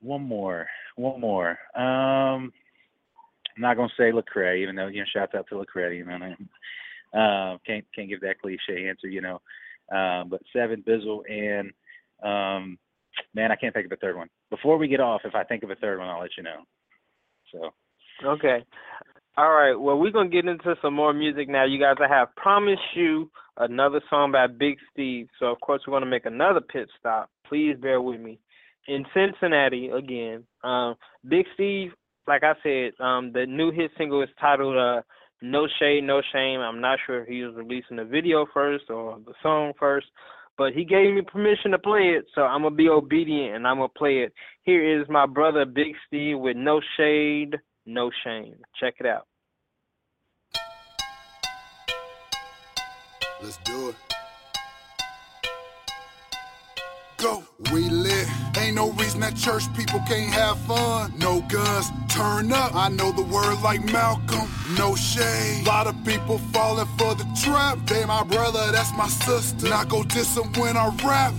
one more, one more. Um, I'm not gonna say Lecrae, even though you know, shouts out to Lecrae, you know. Um, can't can't give that cliche answer, you know. Um, but Sevin Bizzle and um, man, I can't think of a third one. Before we get off, if I think of a third one, I'll let you know. So. Okay. All right. Well, we're gonna get into some more music now. You guys, I have promised you another song by Big Steve. So of course we're gonna make another pit stop. Please bear with me. In Cincinnati again. Um, Big Steve, like I said, um, the new hit single is titled uh, "No Shade, No Shame." I'm not sure if he was releasing the video first or the song first, but he gave me permission to play it, so I'm gonna be obedient and I'm gonna play it. Here is my brother Big Steve with "No Shade, No Shame." Check it out. Let's do it. Go. We lit. Ain't no reason that church people can't have fun. No guns. Turn up. I know the word like Malcolm. No shade. Lot of people falling for the trap. They my brother, that's my sister. Not go diss 'em when I rap.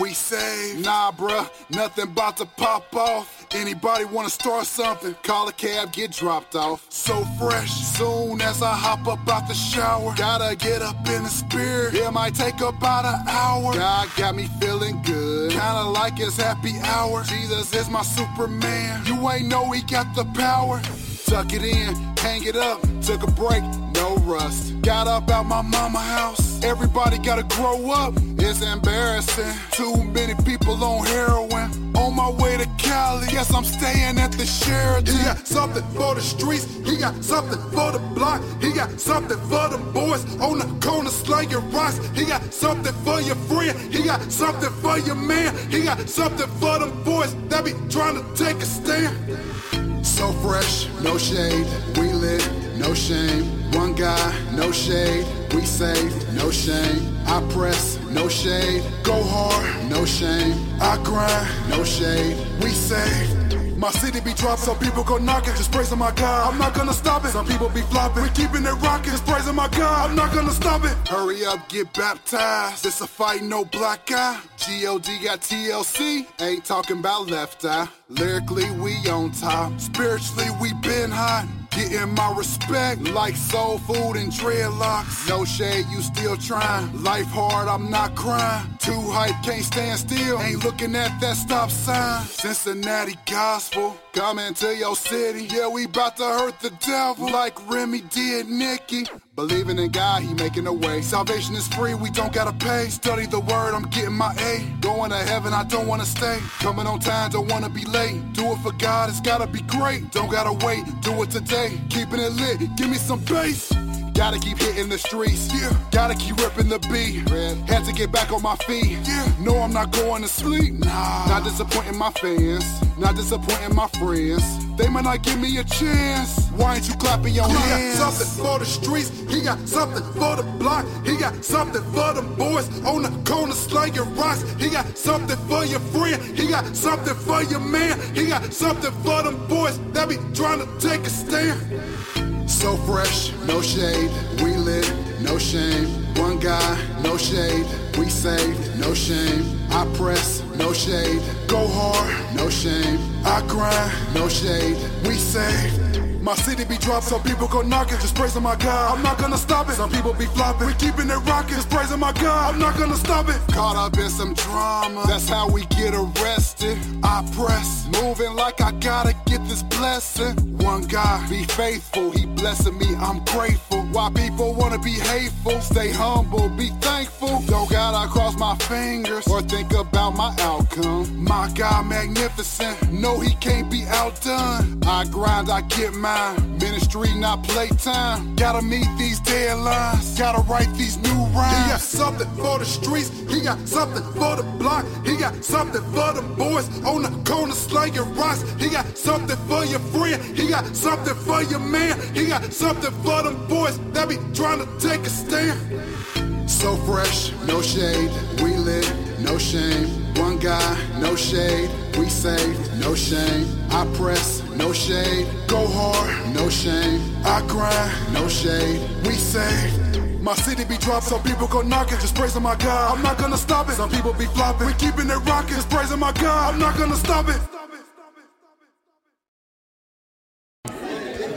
We say, nah, bruh, nothing about to pop off. Anybody wanna start something? Call a cab, get dropped off. So fresh, soon as I hop up out the shower. Gotta get up in the spirit. It might take about an hour. God got me feeling good. Kinda like his happy hour. Jesus is my Superman. You ain't know he got the power. Tuck it in, hang it up. Took a break, no rust. Got up out my mama house. Everybody gotta grow up. It's embarrassing. Too many people on heroin. On my way to Cali. Guess I'm staying at the Sheraton. He got something for the streets. He got something for the block. He got something for the boys on the corner slinging rocks. He got something for your friend. He got something for your man. He got something for them boys that be trying to take a stand. So fresh, no shade, we lit, no shame. One guy, no shade, we saved, no shame. I press, no shade, go hard, no shame. I grind, no shade, we saved. My city be dropping, some people go knocking, just praising my God. I'm not gonna stop it. Some people be flopping, we keeping it rocking, just praising my God. I'm not gonna stop it. Hurry up, get baptized. This a fight, no black eye. God got TLC, ain't talking about left eye. Lyrically, we on top. Spiritually, we been hot. Getting my respect like soul food and dreadlocks. No shade, you still trying. Life hard, I'm not crying. Too hype, can't stand still. Ain't looking at that stop sign. Cincinnati gospel coming to your city. Yeah, we bout to hurt the devil like Remy did Nicky. Believing in God, he making a way. Salvation is free, we don't gotta pay. Study the word, I'm getting my A. Going to heaven, I don't wanna stay. Coming on time, don't wanna be late. Do it for God, it's gotta be great. Don't gotta wait, do it today. Keeping it lit, give me some bass. Gotta keep hitting the streets, yeah. Gotta keep ripping the beat. Had to get back on my feet, yeah. No, I'm not going to sleep, nah. Not disappointing my fans, not disappointing my friends. They might not give me a chance. Why ain't you clapping your hands? He got something for the streets. He got something for the block. He got something for them boys on the corner slinging rocks. He got something for your friend. He got something for your man. He got something for them boys that be trying to take a stand. So fresh, no shade. We lit, no shame. One guy, no shade. We saved, no shame. I press, no shade. Go hard, no shame. I grind, no shade. We saved. My city be dropped, some people go knocking, just praising my God. I'm not gonna stop it. Some people be flopping, we keeping it rocking, just praising my God. I'm not gonna stop it. Caught up in some drama, that's how we get arrested. I press, moving like I gotta get this blessing. One God, be faithful, he blessing me, I'm grateful. Why people wanna be hateful, stay humble, be thankful. Don't gotta cross my fingers or think about my outcome. My God, magnificent, no, he can't be outdone. I grind, I get mine. Ministry, not playtime. Gotta meet these deadlines. Gotta write these new rhymes. He got something for the streets. He got something for the block. He got something for the boys on the corner slinging rocks. He got something for your friend. He got something for your man. He got something for them boys that be trying to take a stand. So fresh, no shade. We lit, no shame. One guy, no shade. We saved, no shame. I press, no shade. Go hard, no shame. I grind, no shade. We saved. My city be dropped, some people go knocking, just praising my God. I'm not gonna stop it. Some people be flopping, we keeping it rocking, just praising my God. I'm not gonna stop it.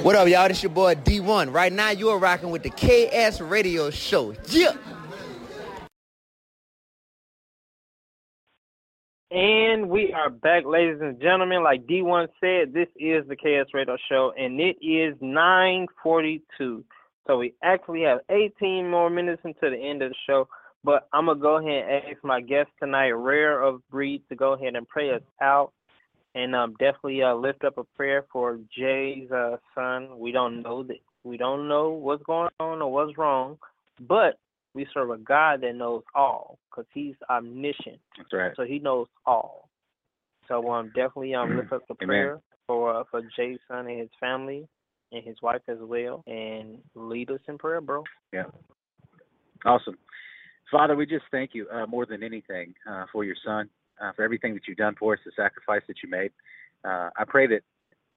What up, y'all? This your boy D1. Right now, you are rocking with the KS Radio Show. Yeah. And we are back, ladies and gentlemen. Like D1 said, this is the KS Radio Show, and it is 9:42. So we actually have 18 more minutes until the end of the show. But I'm gonna go ahead and ask my guest tonight, Rare of Breed, to go ahead and pray us out, and um, definitely uh, lift up a prayer for Jay's uh, son. We don't know that we don't know what's going on or what's wrong, but we serve a God that knows all because He's omniscient. That's right. So He knows all. So um, definitely um, lift up the Amen. prayer for uh, for Jay's son and his family and his wife as well, and lead us in prayer, bro. Yeah. Awesome. Father, we just thank you uh, more than anything uh, for your son, uh, for everything that you've done for us, the sacrifice that you made. Uh, I pray that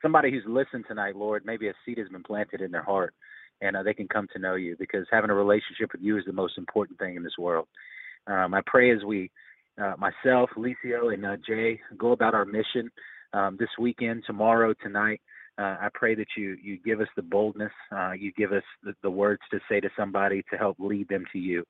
somebody who's listened tonight, Lord, maybe a seed has been planted in their heart and uh, they can come to know you because having a relationship with you is the most important thing in this world. Um, I pray as we, uh, myself, Licio, and uh, Jay, go about our mission um, this weekend, tomorrow, tonight. Uh, I pray that you you give us the boldness, uh, you give us the, the words to say to somebody to help lead them to you.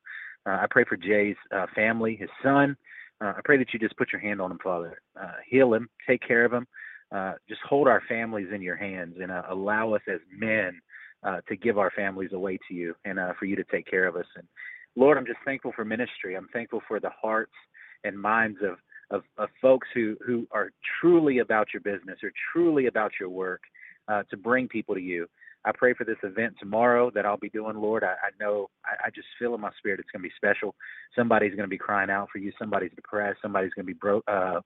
Uh, I pray for Jay's uh, family, his son. Uh, I pray that you just put your hand on him, Father. Uh, heal him, take care of him. Uh, just hold our families in your hands and uh, allow us as men uh, to give our families away to you and uh, for you to take care of us. And Lord, I'm just thankful for ministry. I'm thankful for the hearts and minds of of, of folks who who are truly about your business or truly about your work uh, to bring people to you. I pray for this event tomorrow that I'll be doing, Lord. I, I know, I, I just feel in my spirit it's going to be special. Somebody's going to be crying out for you. Somebody's depressed. Somebody's going to be broke. Uh,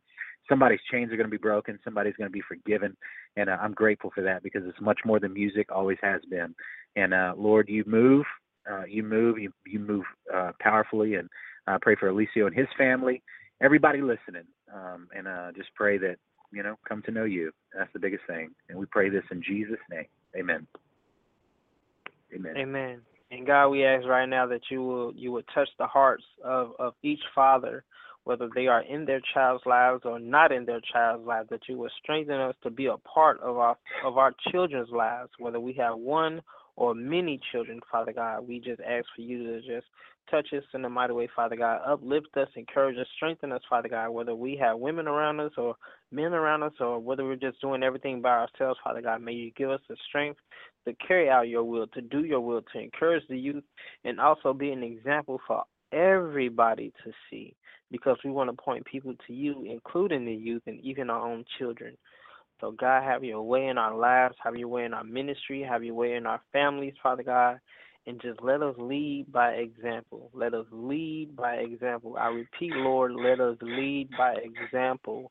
somebody's chains are going to be broken. Somebody's going to be forgiven, and uh, I'm grateful for that because it's much more than music always has been. And uh, Lord, you move, uh, you move, you you move uh, powerfully, and I pray for Elicio and his family, everybody listening, um, and uh, just pray that you know come to know you. That's the biggest thing, and we pray this in Jesus' name. Amen. Amen. Amen. And God, we ask right now that you will you will touch the hearts of, of each father, whether they are in their child's lives or not in their child's lives, that you will strengthen us to be a part of our of our children's lives, whether we have one or many children, Father God. We just ask for you to just touch us in a mighty way, Father God. Uplift us, encourage us, strengthen us, Father God, whether we have women around us or men around us or whether we're just doing everything by ourselves, Father God. May you give us the strength to carry out your will, to do your will, to encourage the youth, and also be an example for everybody to see because we want to point people to you, including the youth and even our own children. So, God, have your way in our lives, have your way in our ministry, have your way in our families, Father God, and just let us lead by example. Let us lead by example. I repeat, Lord, let us lead by example.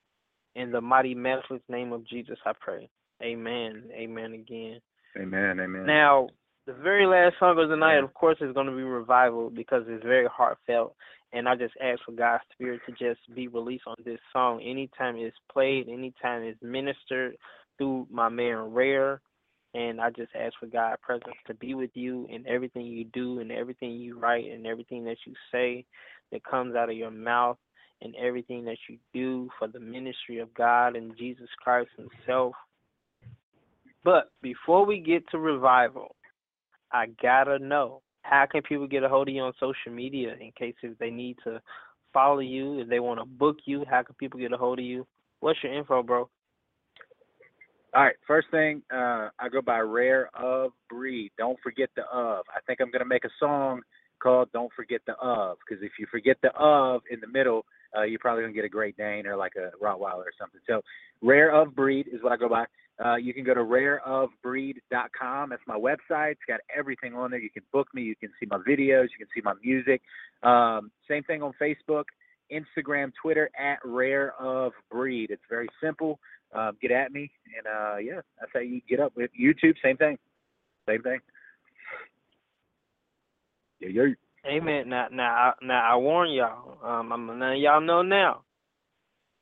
In the mighty, matchless name of Jesus, I pray. Amen. Amen again. Amen. Amen. Now, the very last song of the night, of course, is going to be Revival because it's very heartfelt. And I just ask for God's Spirit to just be released on this song anytime it's played, anytime it's ministered through my man Rare. And I just ask for God's presence to be with you in everything you do and everything you write and everything that you say that comes out of your mouth and everything that you do for the ministry of God and Jesus Christ Himself. But before we get to revival, I gotta know how can people get a hold of you on social media in case if they need to follow you, if they want to book you, how can people get a hold of you? What's your info, bro? All right, first thing, uh, I go by Rare of Breed. Don't forget the of. I think I'm gonna make a song called "Don't Forget the of" because if you forget the of in the middle, uh, you're probably gonna get a Great Dane or like a Rottweiler or something. So, Rare of Breed is what I go by. Uh, you can go to rareofbreed.com. That's my website. It's got everything on there. You can book me. You can see my videos. You can see my music. Um, same thing on Facebook, Instagram, Twitter at Rare of Breed. It's very simple. Um, get at me, and uh, yeah, that's how you get up with YouTube. Same thing. Same thing. Yeah, yeah. Amen. Now, now, now, I warn y'all. Um, I'm letting y'all know now.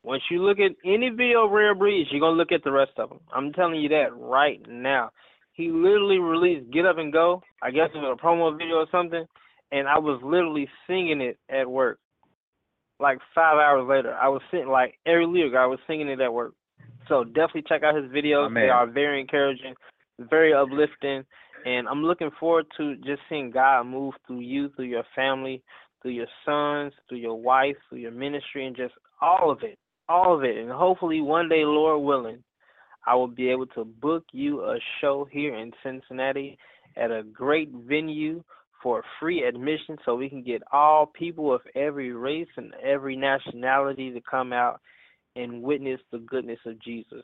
Once you look at any video of Rare Breeds, you're gonna look at the rest of them. I'm telling you that right now. He literally released "Get Up and Go." I guess it was a promo video or something, and I was literally singing it at work. Like five hours later, I was sitting like every lyric. I was singing it at work. So definitely check out his videos. They are very encouraging, very uplifting, and I'm looking forward to just seeing God move through you, through your family, through your sons, through your wife, through your ministry, and just all of it, all of it. And hopefully one day, Lord willing, I will be able to book you a show here in Cincinnati at a great venue for free admission so we can get all people of every race and every nationality to come out and witness the goodness of Jesus.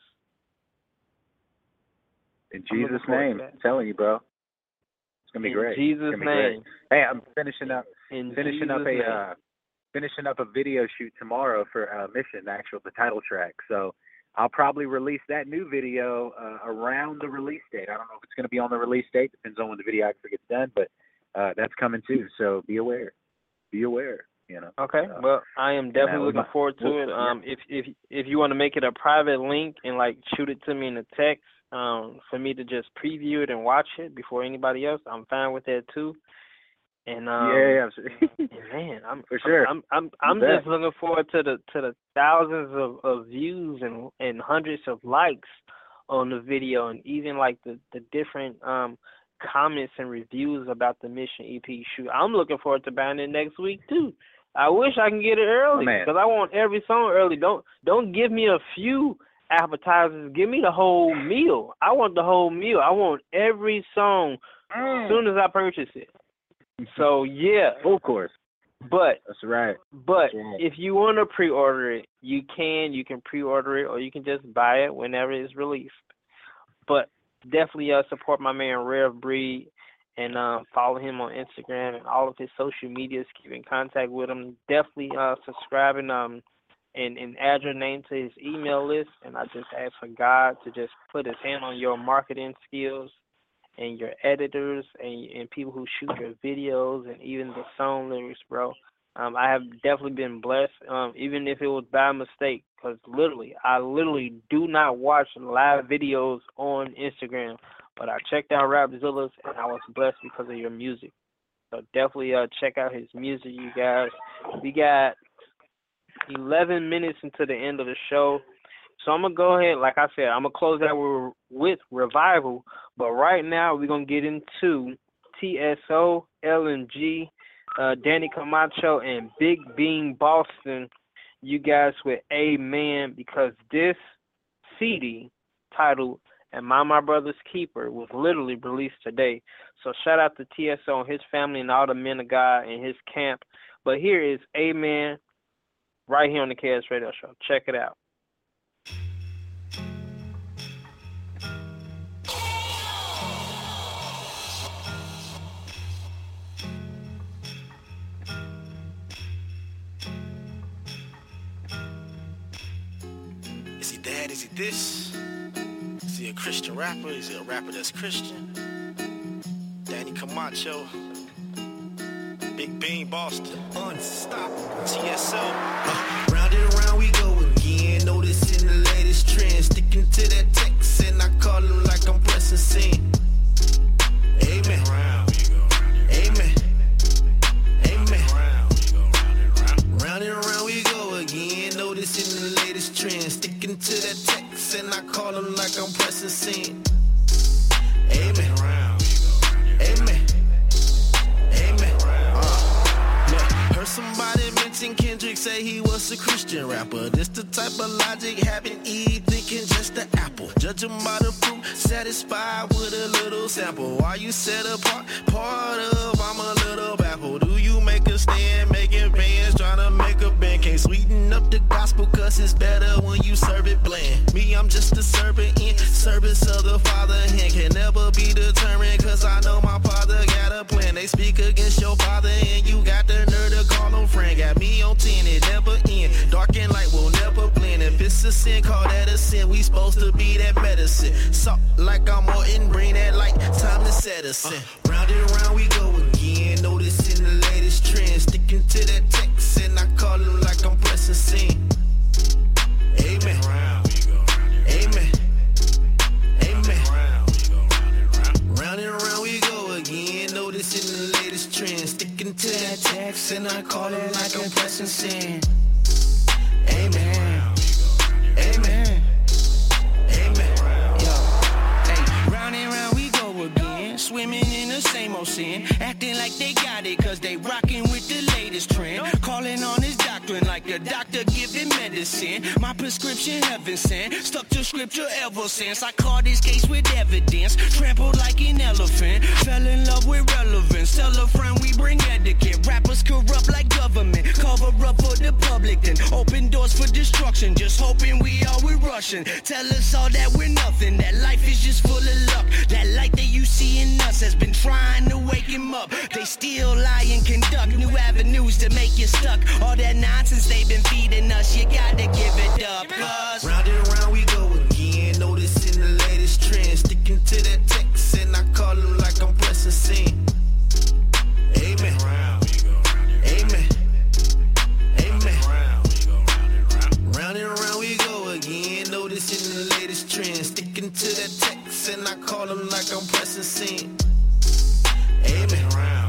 In Jesus' name. I'm telling you, bro. It's gonna be great. In great. Jesus' gonna great. name. Hey, I'm finishing up In finishing up a name. uh, finishing up a video shoot tomorrow for uh, Mission, the actual the title track. So I'll probably release that new video uh, around the release date. I don't know if it's going to be on the release date. Depends on when the videographer gets done, but uh, that's coming too. So be aware. Be aware. You know. Okay. So, Well, I am definitely looking my- forward to well, it. yeah. Um, if if if you want to make it a private link and like shoot it to me in a text, um, for me to just preview it and watch it before anybody else, I'm fine with that too. And um, yeah, yeah, [laughs] man, I'm For sure. I'm I'm You I'm just looking forward to the to the thousands of, of views and and hundreds of likes on the video and even like the the different um comments and reviews about the Mission EP shoot. I'm looking forward to buying it next week too. I wish I can get it early because I want every song early. Don't don't give me a few appetizers. Give me the whole meal. I want the whole meal. I want every song Mm. as soon as I purchase it. So yeah, of course. But that's right. But That's right. if you want to pre-order it, you can. You can pre-order it, or you can just buy it whenever it's released. But definitely uh, support my man Rare Breed and uh, follow him on Instagram and all of his social medias. Keep in contact with him. Definitely uh, subscribe and um and, and add your name to his email list. And I just ask for God to just put His hand on your marketing skills and your editors and and people who shoot your videos and even the song lyrics, bro. Um, I have definitely been blessed, um, even if it was by mistake, because literally, I literally do not watch live videos on Instagram, but I checked out Rapzilla's and I was blessed because of your music. So definitely uh, check out his music, you guys. We got 11 minutes into the end of the show. So I'm gonna go ahead, like I said, I'm gonna close out with, revival. But right now we're gonna get into TSO, LNG, uh, Danny Camacho, and Big Bean Boston. You guys with Amen because this CD titled "Am I My Brother's Keeper" was literally released today. So shout out to TSO and his family and all the men of God in his camp. But here is Amen right here on the KS Radio Show. Check it out. This? Is he a Christian rapper? Is he a rapper that's Christian? Danny Camacho. Big Bean Boston. Unstoppable. TSO. Uh, round and around we go again. Noticing the latest trend. Sticking to that text, and I call him like I'm pressing sin. Amen. Amen. And I call him like I'm pressing sin. Amen. Amen. Amen. Uh, look, heard somebody mention Kendrick say he was a Christian rapper. This the type of logic having Eve thinking just the apple. Judge him by the fruit, satisfied with a little sample. Why you set apart? Part of I'm a little baffled. Do you make a stand, making fans trying to make a band? Sweeten up the gospel, cause it's better when you serve it bland. Me, I'm just a servant in service of the Father hand. Can never be determined, cause I know my father got a plan. They speak against your father, and you got the nerve to call him friend. Got me on 10, it never end. Dark and light will never blend. If it's a sin, call that a sin. We supposed to be that medicine. Salt like I'm Morton, bring that light. Time to set us in. Uh, round and around we go again. Noticing the latest trend. Sticking to that text, and I call him like I'm pressing sin. Amen. Amen. Amen. Round and around we go again. The latest. Sticking to that text, and I call it like I'm pressing sin. Amen. Swimming in the same old sin. Acting like they got it, cause they rocking with the latest trend. Calling on his doctrine like a doctor giving medicine. My prescription heaven sent. Stuck to scripture ever since. I caught this case with evidence. Trampled like an elephant. Fell in love with relevance. Tell a friend we bring etiquette. Rappers corrupt like government. Cover up for the public then. Open doors for destruction. Just hoping we all we rushing. Tell us all that we're nothing. That life is just full of luck. That light that you see in us has been trying to wake him up. They still lie and conduct new avenues to make you stuck. All that nonsense they've been feeding us, you gotta give it up. Cause Round and around we go again. Noticing the latest trend. Sticking to that text, and I call him like I'm pressing sin. Amen. Amen. Amen. Round and around we go again. Noticing the latest trend. Sticking to that text, and I call him like I'm pressing sin. Amen. Amen.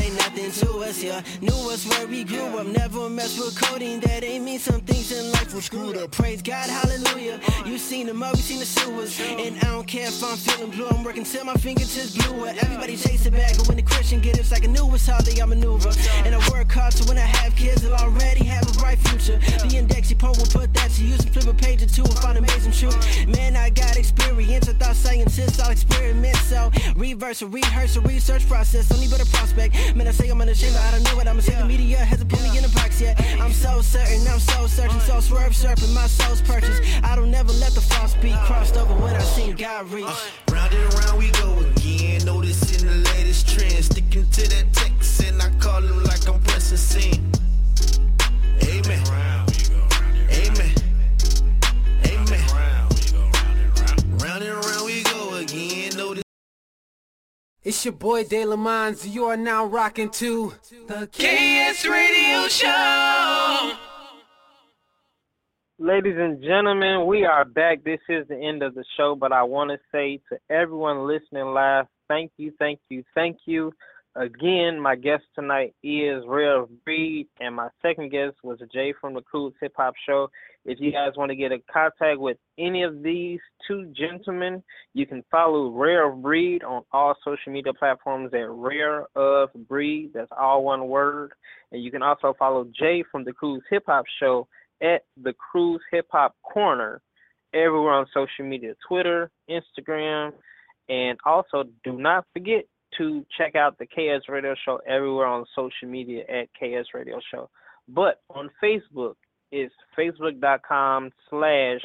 Ain't nothing to us, yeah. Knew us where we grew up, never mess with coding. That ain't mean some things in life were screwed up. Praise God, hallelujah. You seen the mud, we seen the sewers. And I don't care if I'm feeling blue, I'm working till my fingertips bluer. Everybody chase it back, but when the Christian get it's like a new it's how they I maneuver. And I work hard, so when I have kids, they'll already have a bright future. The index poem will put that to use and flip a page or two and find amazing truth. Man, I got experience, I thought scientists all experiment. So reverse rehearse a research process, only but a prospect. Man, I say I'm unashamed, but I don't know what I'm saying. The media hasn't put me in a box yet. I'm so certain, I'm so so swerve my soul's purchased. I don't never let the false be crossed over I seen God reach. Uh, Round and around we go again. Noticing the latest trend. Sticking to that text, and I call him like I'm pressing sin. Amen. It's your boy De La Mans. You are now rocking to the KS Radio Show. Ladies and gentlemen, we are back. This is the end of the show, but I want to say to everyone listening live, thank you, thank you, thank you. Again, my guest tonight is Rare of Breed, and my second guest was Jay from the Cruise Hip Hop Show. If you guys want to get in contact with any of these two gentlemen, you can follow Rare Breed on all social media platforms at Rare of Breed. That's all one word. And you can also follow Jay from the Cruise Hip Hop Show at the Cruise Hip Hop Corner everywhere on social media Twitter, Instagram, and also do not forget to check out the KS Radio Show everywhere on social media at KS Radio Show. But on Facebook, it's facebook.com slash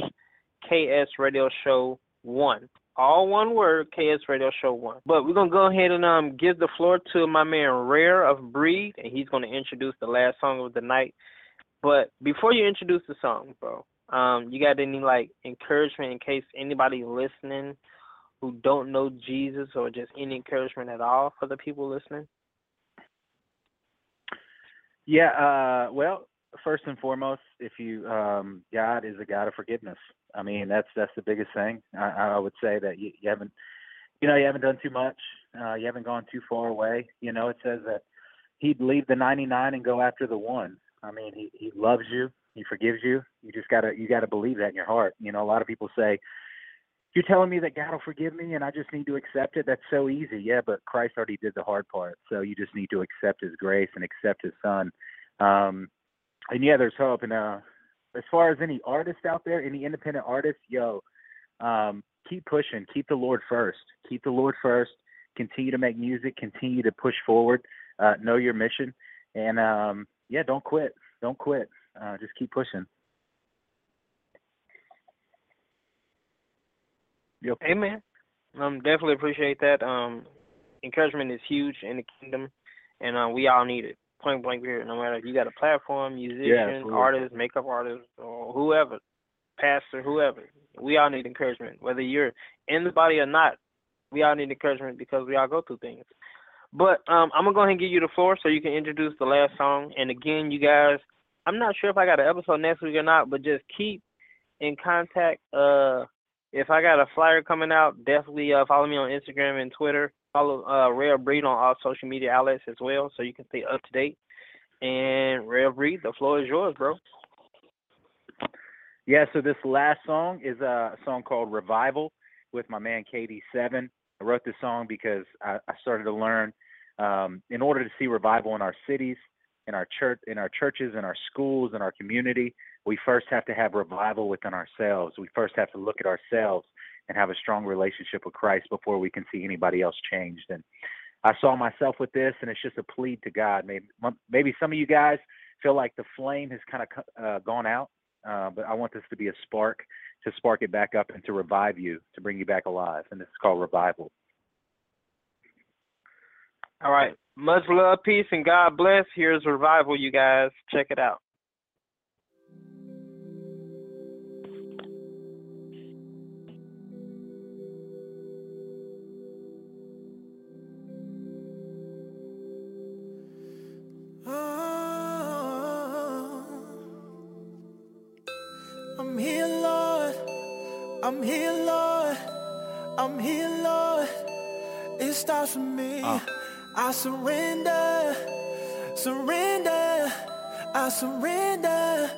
KS Radio Show 1. All one word, KS Radio Show 1. But we're going to go ahead and um give the floor to my man Rare of Breed, and he's going to introduce the last song of the night. But before you introduce the song, bro, um, you got any like encouragement in case anybody listening who don't know Jesus or just any encouragement at all for the people listening? Yeah, uh, well, first and foremost, if you um, God is a God of forgiveness. I mean, that's that's the biggest thing. I, I would say that you, you haven't, you know, you haven't done too much. Uh, you haven't gone too far away. You know, it says that He'd leave the 99 and go after the one. I mean, He He loves you. He forgives you. You just gotta you gotta believe that in your heart. You know, a lot of people say, "You're telling me that God will forgive me, and I just need to accept it." That's so easy. Yeah, but Christ already did the hard part. So you just need to accept His grace and accept His Son. Um, and yeah, there's hope. And uh, as far as any artist out there, any independent artist, yo, um, keep pushing, keep the Lord first, keep the Lord first. Continue to make music, continue to push forward, uh, know your mission, and um, yeah, don't quit, don't quit, uh, just keep pushing. Yep. Amen. Um, definitely appreciate that. Um, encouragement is huge in the kingdom, and uh, we all need it. Point blank period. No matter if you got a platform, musician, absolutely. artist, makeup artist, or whoever, pastor, whoever, we all need encouragement. Whether you're in the body or not, we all need encouragement because we all go through things. But um, I'm gonna go ahead and give you the floor so you can introduce the last song. And again, you guys, I'm not sure if I got an episode next week or not, but just keep in contact. Uh, if I got a flyer coming out, definitely uh, follow me on Instagram and Twitter. Follow uh, Rare Breed on all social media outlets as well, so you can stay up to date. And Rare Breed, the floor is yours, bro. Yeah, so this last song is a song called Revival with my man KD7. I wrote this song because I, I started to learn um, in order to see revival in our cities, in our church, in our churches, in our schools, in our community, we first have to have revival within ourselves. We first have to look at ourselves and have a strong relationship with Christ before we can see anybody else changed. And I saw myself with this, and it's just a plea to God. Maybe maybe some of you guys feel like the flame has kind of uh, gone out, uh, but I want this to be a spark to spark it back up and to revive you, to bring you back alive. And this is called revival. All right. Much love, peace, and God bless. Here's revival, you guys. Check it out. Surrender, surrender. I surrender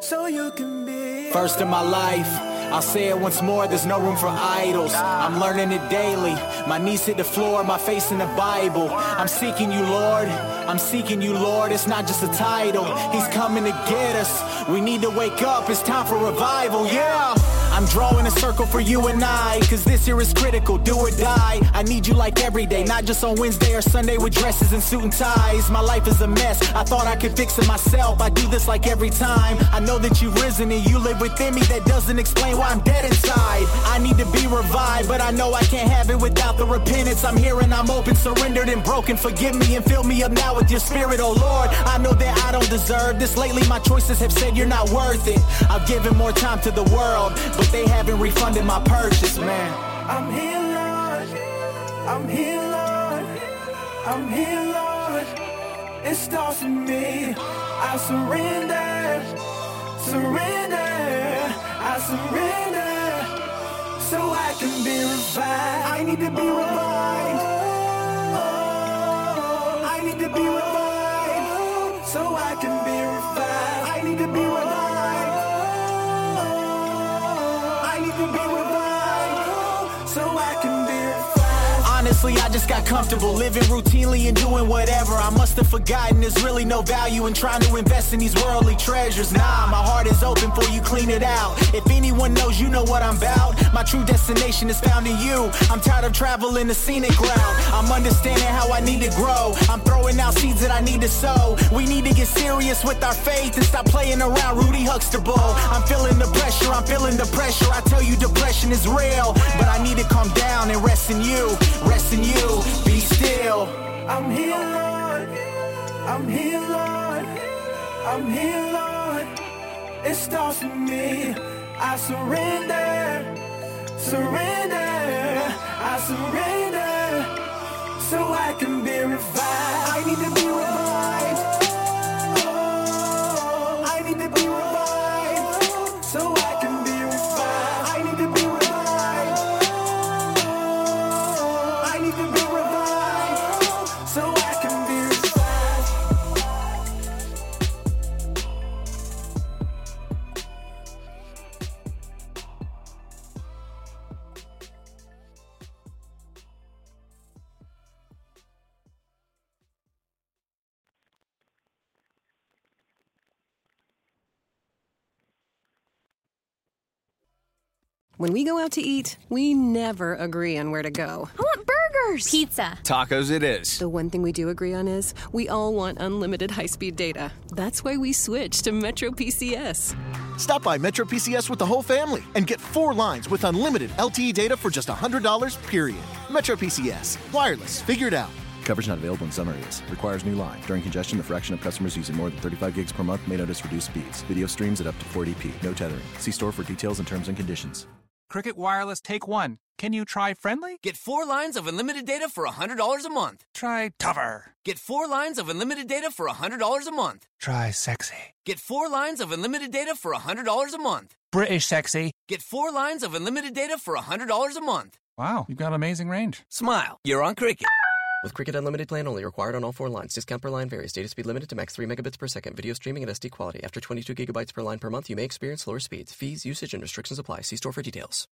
so you can be. First in my life, I'll say it once more, there's no room for idols. I'm learning it daily. My knees hit the floor, my face in the Bible. I'm seeking you, Lord. I'm seeking you, Lord. It's not just a title. He's coming to get us. We need to wake up. It's time for revival, yeah. I'm drawing a circle for you and I, cause this year is critical, do or die. I need you like every day, not just on Wednesday or Sunday with dresses and suit and ties. My life is a mess, I thought I could fix it myself. I do this like every time. I know that you've risen and you live within me, that doesn't explain why I'm dead inside. I need to be revived, but I know I can't have it without the repentance. I'm here and I'm open, surrendered and broken. Forgive me and fill me up now with your spirit, oh Lord. I know that I don't deserve this. Lately, my choices have said you're not worth it. I've given more time to the world, but they haven't refunded my purchase, man. I'm here, Lord. I'm here, Lord. I'm here, Lord. It starts with me. I surrender, surrender. I surrender so I can be revived. I need to be revived. Oh, I need to be revived so I can be revived. I need to be revived. Honestly, I just got comfortable living routinely and doing whatever. I must have forgotten there's really no value in trying to invest in these worldly treasures. Nah, my heart is open for you, clean it out. If anyone knows, you know what I'm about. My true destination is found in you. I'm tired of traveling the scenic route. I'm understanding how I need to grow. I'm throwing out seeds that I need to sow. We need to get serious with our faith and stop playing around Rudy Huxtable. I'm feeling the pressure, I'm feeling the pressure. I tell you, depression is real. But I need to calm down and rest in you. Rest you. Be still. I'm here, Lord. I'm here, Lord. I'm here, Lord. It starts with me. I surrender, surrender. I surrender so I can be revived. I need to be revived. When we go out to eat, we never agree on where to go. I want burgers! Pizza. Tacos it is. The one thing we do agree on is we all want unlimited high speed data. That's why we switched to Metro PCS. Stop by Metro PCS with the whole family and get four lines with unlimited LTE data for just $100, period. Metro PCS. Wireless. figured it out. Coverage not available in some areas. Requires new line. During congestion, the fraction of customers using more than 35 gigs per month may notice reduced speeds. Video streams at up to 40p. No tethering. See store for details and terms and conditions. Cricket Wireless Take One. Can you try friendly? Get four lines of unlimited data for $100 a month. Try tougher. Get four lines of unlimited data for $100 a month. Try sexy. Get four lines of unlimited data for $100 a month. British sexy. Get four lines of unlimited data for $100 a month. Wow, you've got amazing range. Smile, you're on Cricket. With Cricket Unlimited plan only required on all four lines. Discount per line varies. Data speed limited to max 3 megabits per second. Video streaming at SD quality. After 22 gigabytes per line per month, you may experience slower speeds. Fees, usage, and restrictions apply. See store for details.